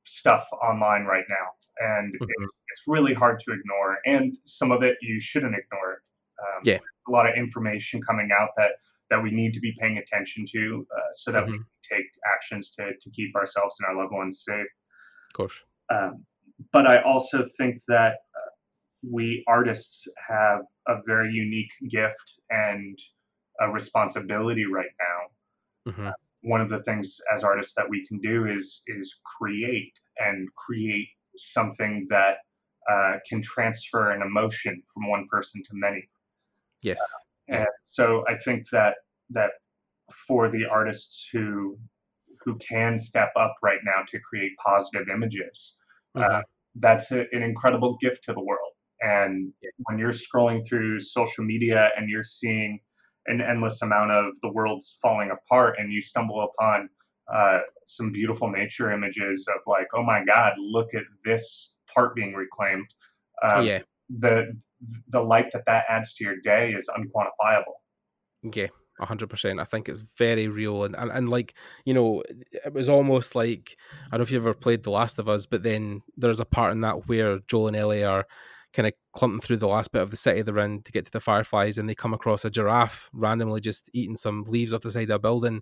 stuff online right now, and mm-hmm. it's, it's really hard to ignore. And some of it you shouldn't ignore. Um, yeah, a lot of information coming out that that we need to be paying attention to, uh, so that mm-hmm. we can take actions to to keep ourselves and our loved ones safe. Of course. Um, but I also think that uh, we artists have a very unique gift and a responsibility right now. Mm-hmm. Uh, one of the things as artists that we can do is is create and create something that uh, can transfer an emotion from one person to many. Yes. And so I think that that for the artists who who can step up right now to create positive images, uh, mm-hmm. uh, that's a, an incredible gift to the world. And when you're scrolling through social media and you're seeing an endless amount of the world's falling apart, and you stumble upon uh, some beautiful nature images of like, oh my God, look at this part being reclaimed. Um, yeah. The the light that that adds to your day is unquantifiable. Yeah, hundred percent. I think it's very real, and, and and like you know, it was almost like I don't know if you ever played The Last of Us, but then there's a part in that where Joel and Ellie are kind of clumping through the last bit of the city they're in to get to the fireflies, and they come across a giraffe randomly just eating some leaves off the side of a building.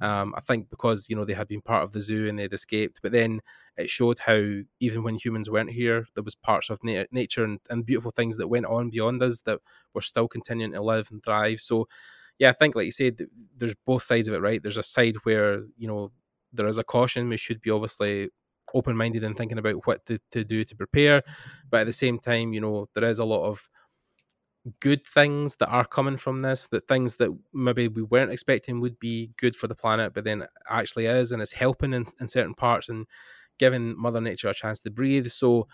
Um, I think because you know they had been part of the zoo and they'd escaped, but then it showed how even when humans weren't here, there was parts of na- nature and, and beautiful things that went on beyond us that were still continuing to live and thrive. So, yeah, I think like you said, there's both sides of it, right? There's a side where you know there is a caution. We should be obviously open minded and thinking about what to, to do to prepare. But at the same time, you know, there is a lot of good things that are coming from this, that things that maybe we weren't expecting would be good for the planet, but then actually is and is helping in, in certain parts and giving Mother Nature a chance to breathe. So,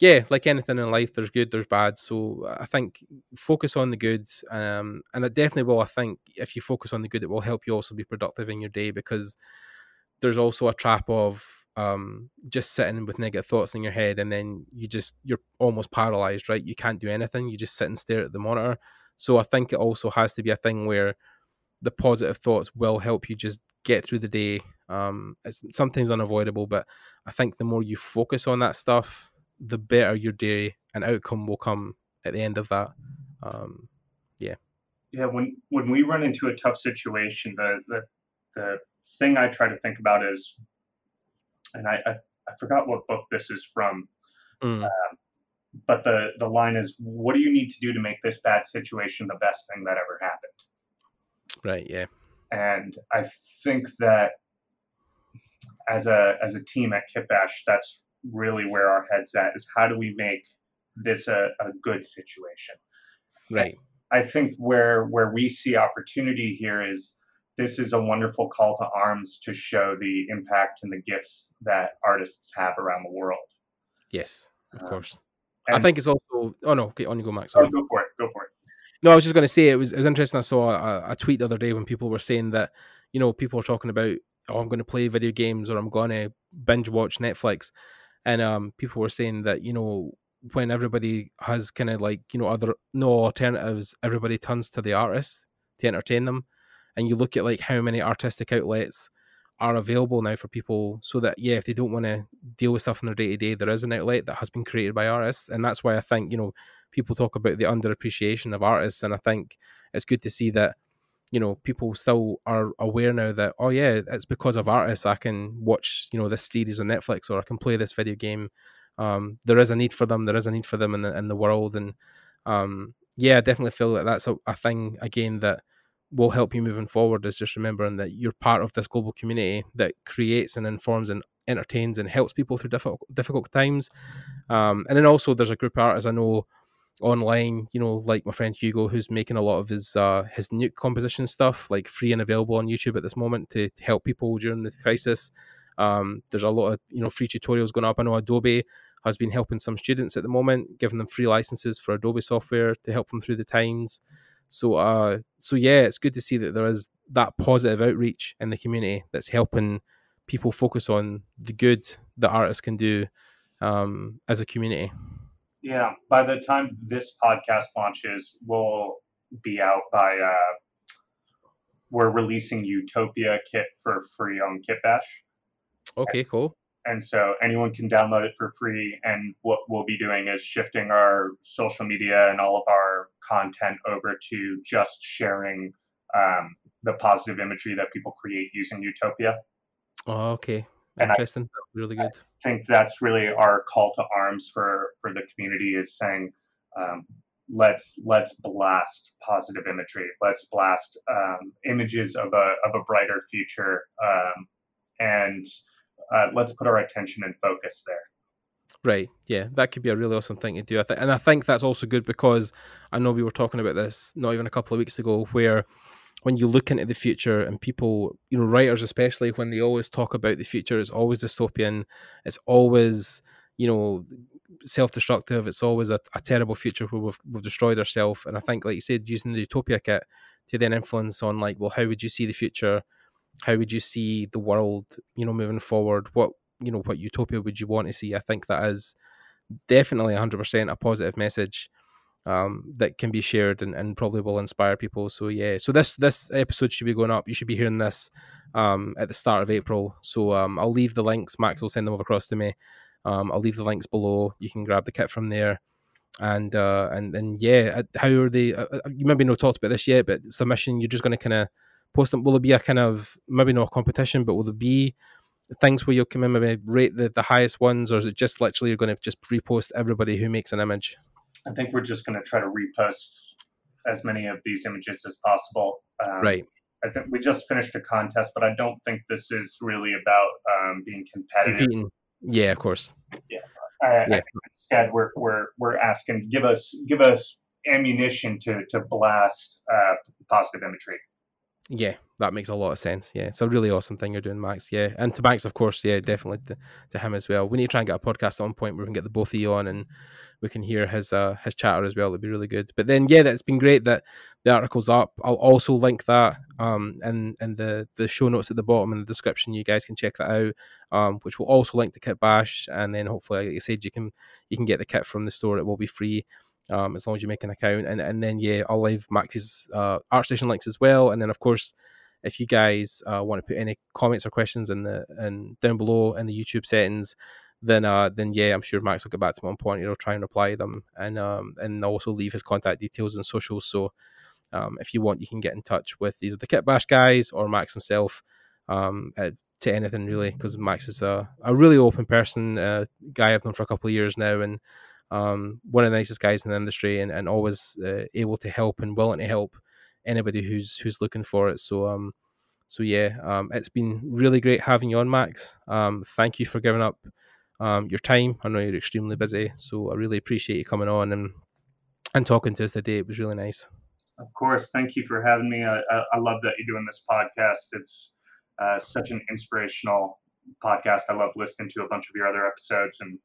yeah, like anything in life, there's good, there's bad. So I think focus on the good, um, and it definitely will. I think if you focus on the good, it will help you also be productive in your day because there's also a trap of um, just sitting with negative thoughts in your head, and then you just you're almost paralyzed, right? You can't do anything. You just sit and stare at the monitor. So I think it also has to be a thing where the positive thoughts will help you just get through the day. Um, it's sometimes unavoidable, but I think the more you focus on that stuff, the better your day and outcome will come at the end of that. Um, yeah. Yeah. When when we run into a tough situation, the the the thing I try to think about is and I, I, I forgot what book this is from. Mm. Um, but the the line is, "What do you need to do to make this bad situation the best thing that ever happened?" Right. Yeah. And I think that as a as a team at Kitbash, that's really where our heads at is how do we make this a, a good situation right i think where where we see opportunity here is this is a wonderful call to arms to show the impact and the gifts that artists have around the world. Yes, of um, course. I think it's also. Oh no, okay, on you go, Max. Oh, go for it. Go for it. No, I was just going to say it was, it was interesting. I saw a, a, tweet the other day when people were saying that you know people are talking about oh I'm going to play video games or I'm going to binge watch Netflix, and um people were saying that you know when everybody has kind of like you know other no alternatives, everybody turns to the artists to entertain them and you look at like how many artistic outlets are available now for people so that yeah if they don't want to deal with stuff in their day to day there is an outlet that has been created by artists. And that's why i think you know people talk about the underappreciation of artists and i think it's good to see that you know people still are aware now that oh yeah it's because of artists. I can watch you know this series on netflix or i can play this video game. Um, there is a need for them there is a need for them in the, in the world. And um, yeah i definitely feel that that's a, a thing again that will help you moving forward is just remembering that you're part of this global community that creates and informs and entertains and helps people through difficult difficult times. Um, and then also there's a group of artists I know online, you know, like my friend Hugo, who's making a lot of his uh, his nuke composition stuff, like free and available on YouTube at this moment to, to help people during the crisis. Um, there's a lot of you know free tutorials going up. I know Adobe has been helping some students at the moment, giving them free licenses for Adobe software to help them through the times. So uh so yeah, it's good to see that there is that positive outreach in the community that's helping people focus on the good that artists can do um, as a community. Yeah, by the time this podcast launches, we'll be out by uh, we're releasing Utopia kit for free on Kitbash. Okay, cool. And so anyone can download it for free. And what we'll be doing is shifting our social media and all of our content over to just sharing um, the positive imagery that people create using Utopia. Oh, okay. Interesting. I, really good. I think that's really our call to arms for for the community is saying, um, let's let's blast positive imagery. Let's blast um, images of a of a brighter future, um, and uh, let's put our attention and focus there. Right. Yeah, that could be a really awesome thing to do. I think, and I think that's also good because I know we were talking about this not even a couple of weeks ago, where when you look into the future and people, you know, writers especially, when they always talk about the future, it's always dystopian. It's always, you know, self-destructive. It's always a, a terrible future where we've, we've destroyed ourselves. And I think, like you said, using the Utopia kit to then influence on, like, well, how would you see the future? How would you see the world, you know, moving forward? What, you know, what utopia would you want to see? I think that is definitely 100% a positive message um, that can be shared and, and probably will inspire people. So yeah, so this this episode should be going up. You should be hearing this um, at the start of April. So um, I'll leave the links. Max will send them over across to me. Um, I'll leave the links below. You can grab the kit from there. And uh, and yeah, uh, how are they? Uh, uh, you maybe not talked about this yet, but submission. You're just going to kind of post them. Will there be a kind of maybe not a competition, but will there be things where you'll come in maybe rate the, the highest ones, or is it just literally you're going to just repost everybody who makes an image? I think we're just going to try to repost as many of these images as possible. Um, right. I think we just finished a contest, but I don't think this is really about um, being competitive. Competing. Yeah, of course. Yeah. I, yeah. Instead, we're we're we're asking give us give us ammunition to to blast uh, positive imagery. Yeah, that makes a lot of sense. Yeah, it's a really awesome thing you're doing, Max. Yeah, and to Max, of course. Yeah, definitely to, to him as well. We need to try and get a podcast on point where we can get the both of you on and we can hear his uh, his chatter as well. It'd be really good. But then, yeah, that's been great that the article's up. I'll also link that um in in the the show notes at the bottom in the description. You guys can check that out. Um, which will also link to Kitbash, and then hopefully, like I said, you can you can get the kit from the store. It will be free. Um, as long as you make an account, and and then yeah, I'll leave Max's uh, ArtStation links as well, and then of course, if you guys uh, want to put any comments or questions in the and down below in the YouTube settings, then uh then yeah, I'm sure Max will get back to me on point. He'll try and reply them and um and also leave his contact details and socials. So um if you want, you can get in touch with either the Kitbash guys or Max himself. Um, uh, to anything really, because Max is a, a really open person, uh, guy I've known for a couple of years now, and um, one of the nicest guys in the industry, and, and always uh, able to help and willing to help anybody who's who's looking for it. So um, so yeah, um, it's been really great having you on, Max. Um, thank you for giving up um, your time. I know you're extremely busy, so I really appreciate you coming on and and talking to us today. It was really nice. Of course, thank you for having me. I, I, love that you're doing this podcast. It's uh, such an inspirational podcast. I love listening to a bunch of your other episodes, and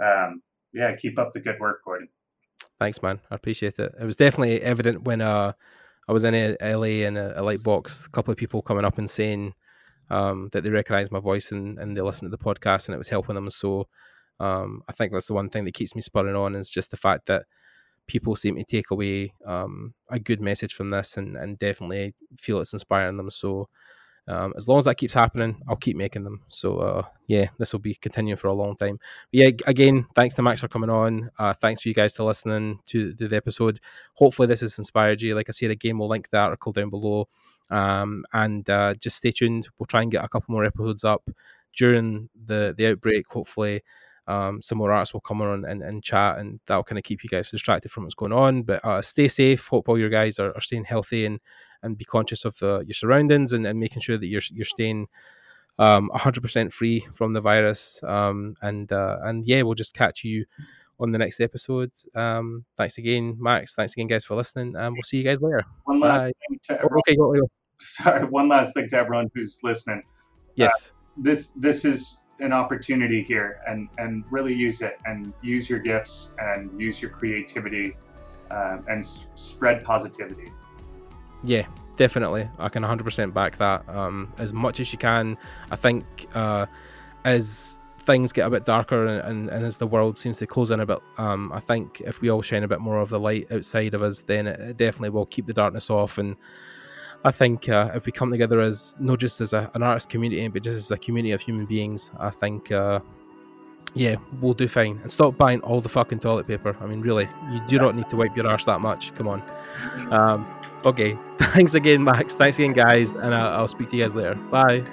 um, yeah, keep up the good work, Gordon. Thanks, man. I appreciate it. It was definitely evident when uh, I was in LA in a, a Lightbox. A couple of people coming up and saying um, that they recognize my voice and, and they listen to the podcast and it was helping them. So um, I think that's the one thing that keeps me spurring on is just the fact that people seem to take away um, a good message from this and, and definitely feel it's inspiring them. So um, as long as that keeps happening, I'll keep making them. So uh, yeah, this will be continuing for a long time. But yeah, again, thanks to Max for coming on. Uh, thanks for you guys to listening to, to, the episode. Hopefully this has inspired you. Like I said, again, we'll link the article down below. Um, and uh, just stay tuned. We'll try and get a couple more episodes up during the the outbreak. Hopefully, um, some more artists will come on and, and chat, and that'll kind of keep you guys distracted from what's going on. But uh, stay safe. Hope all your guys are, are staying healthy and and be conscious of uh, your surroundings and, and making sure that you're you're staying um 100% free from the virus. Um, and uh, and yeah, we'll just catch you on the next episode. Um, thanks again, Max. Thanks again, guys, for listening. And we'll see you guys later. One last Bye. thing to everyone, okay, go, go. [LAUGHS] Sorry, one last thing to everyone who's listening. Yes. Uh, this this is an opportunity here, and and really use it, and use your gifts, and use your creativity, uh, and s- spread positivity yeah, definitely. I can 100% back that um, as much as you can. I think uh, as things get a bit darker and, and, and, as the world seems to close in a bit, um, I think if we all shine a bit more of the light outside of us, then it definitely will keep the darkness off. And I think uh, if we come together as not just as a, an artist community, but just as a community of human beings, I think. Uh, yeah, we'll do fine. And stop buying all the fucking toilet paper. I mean, really, you do not need to wipe your arse that much. Come on. Um, Okay. [LAUGHS] Thanks again, Max. Thanks again, guys. And I'll speak to you guys later. Bye.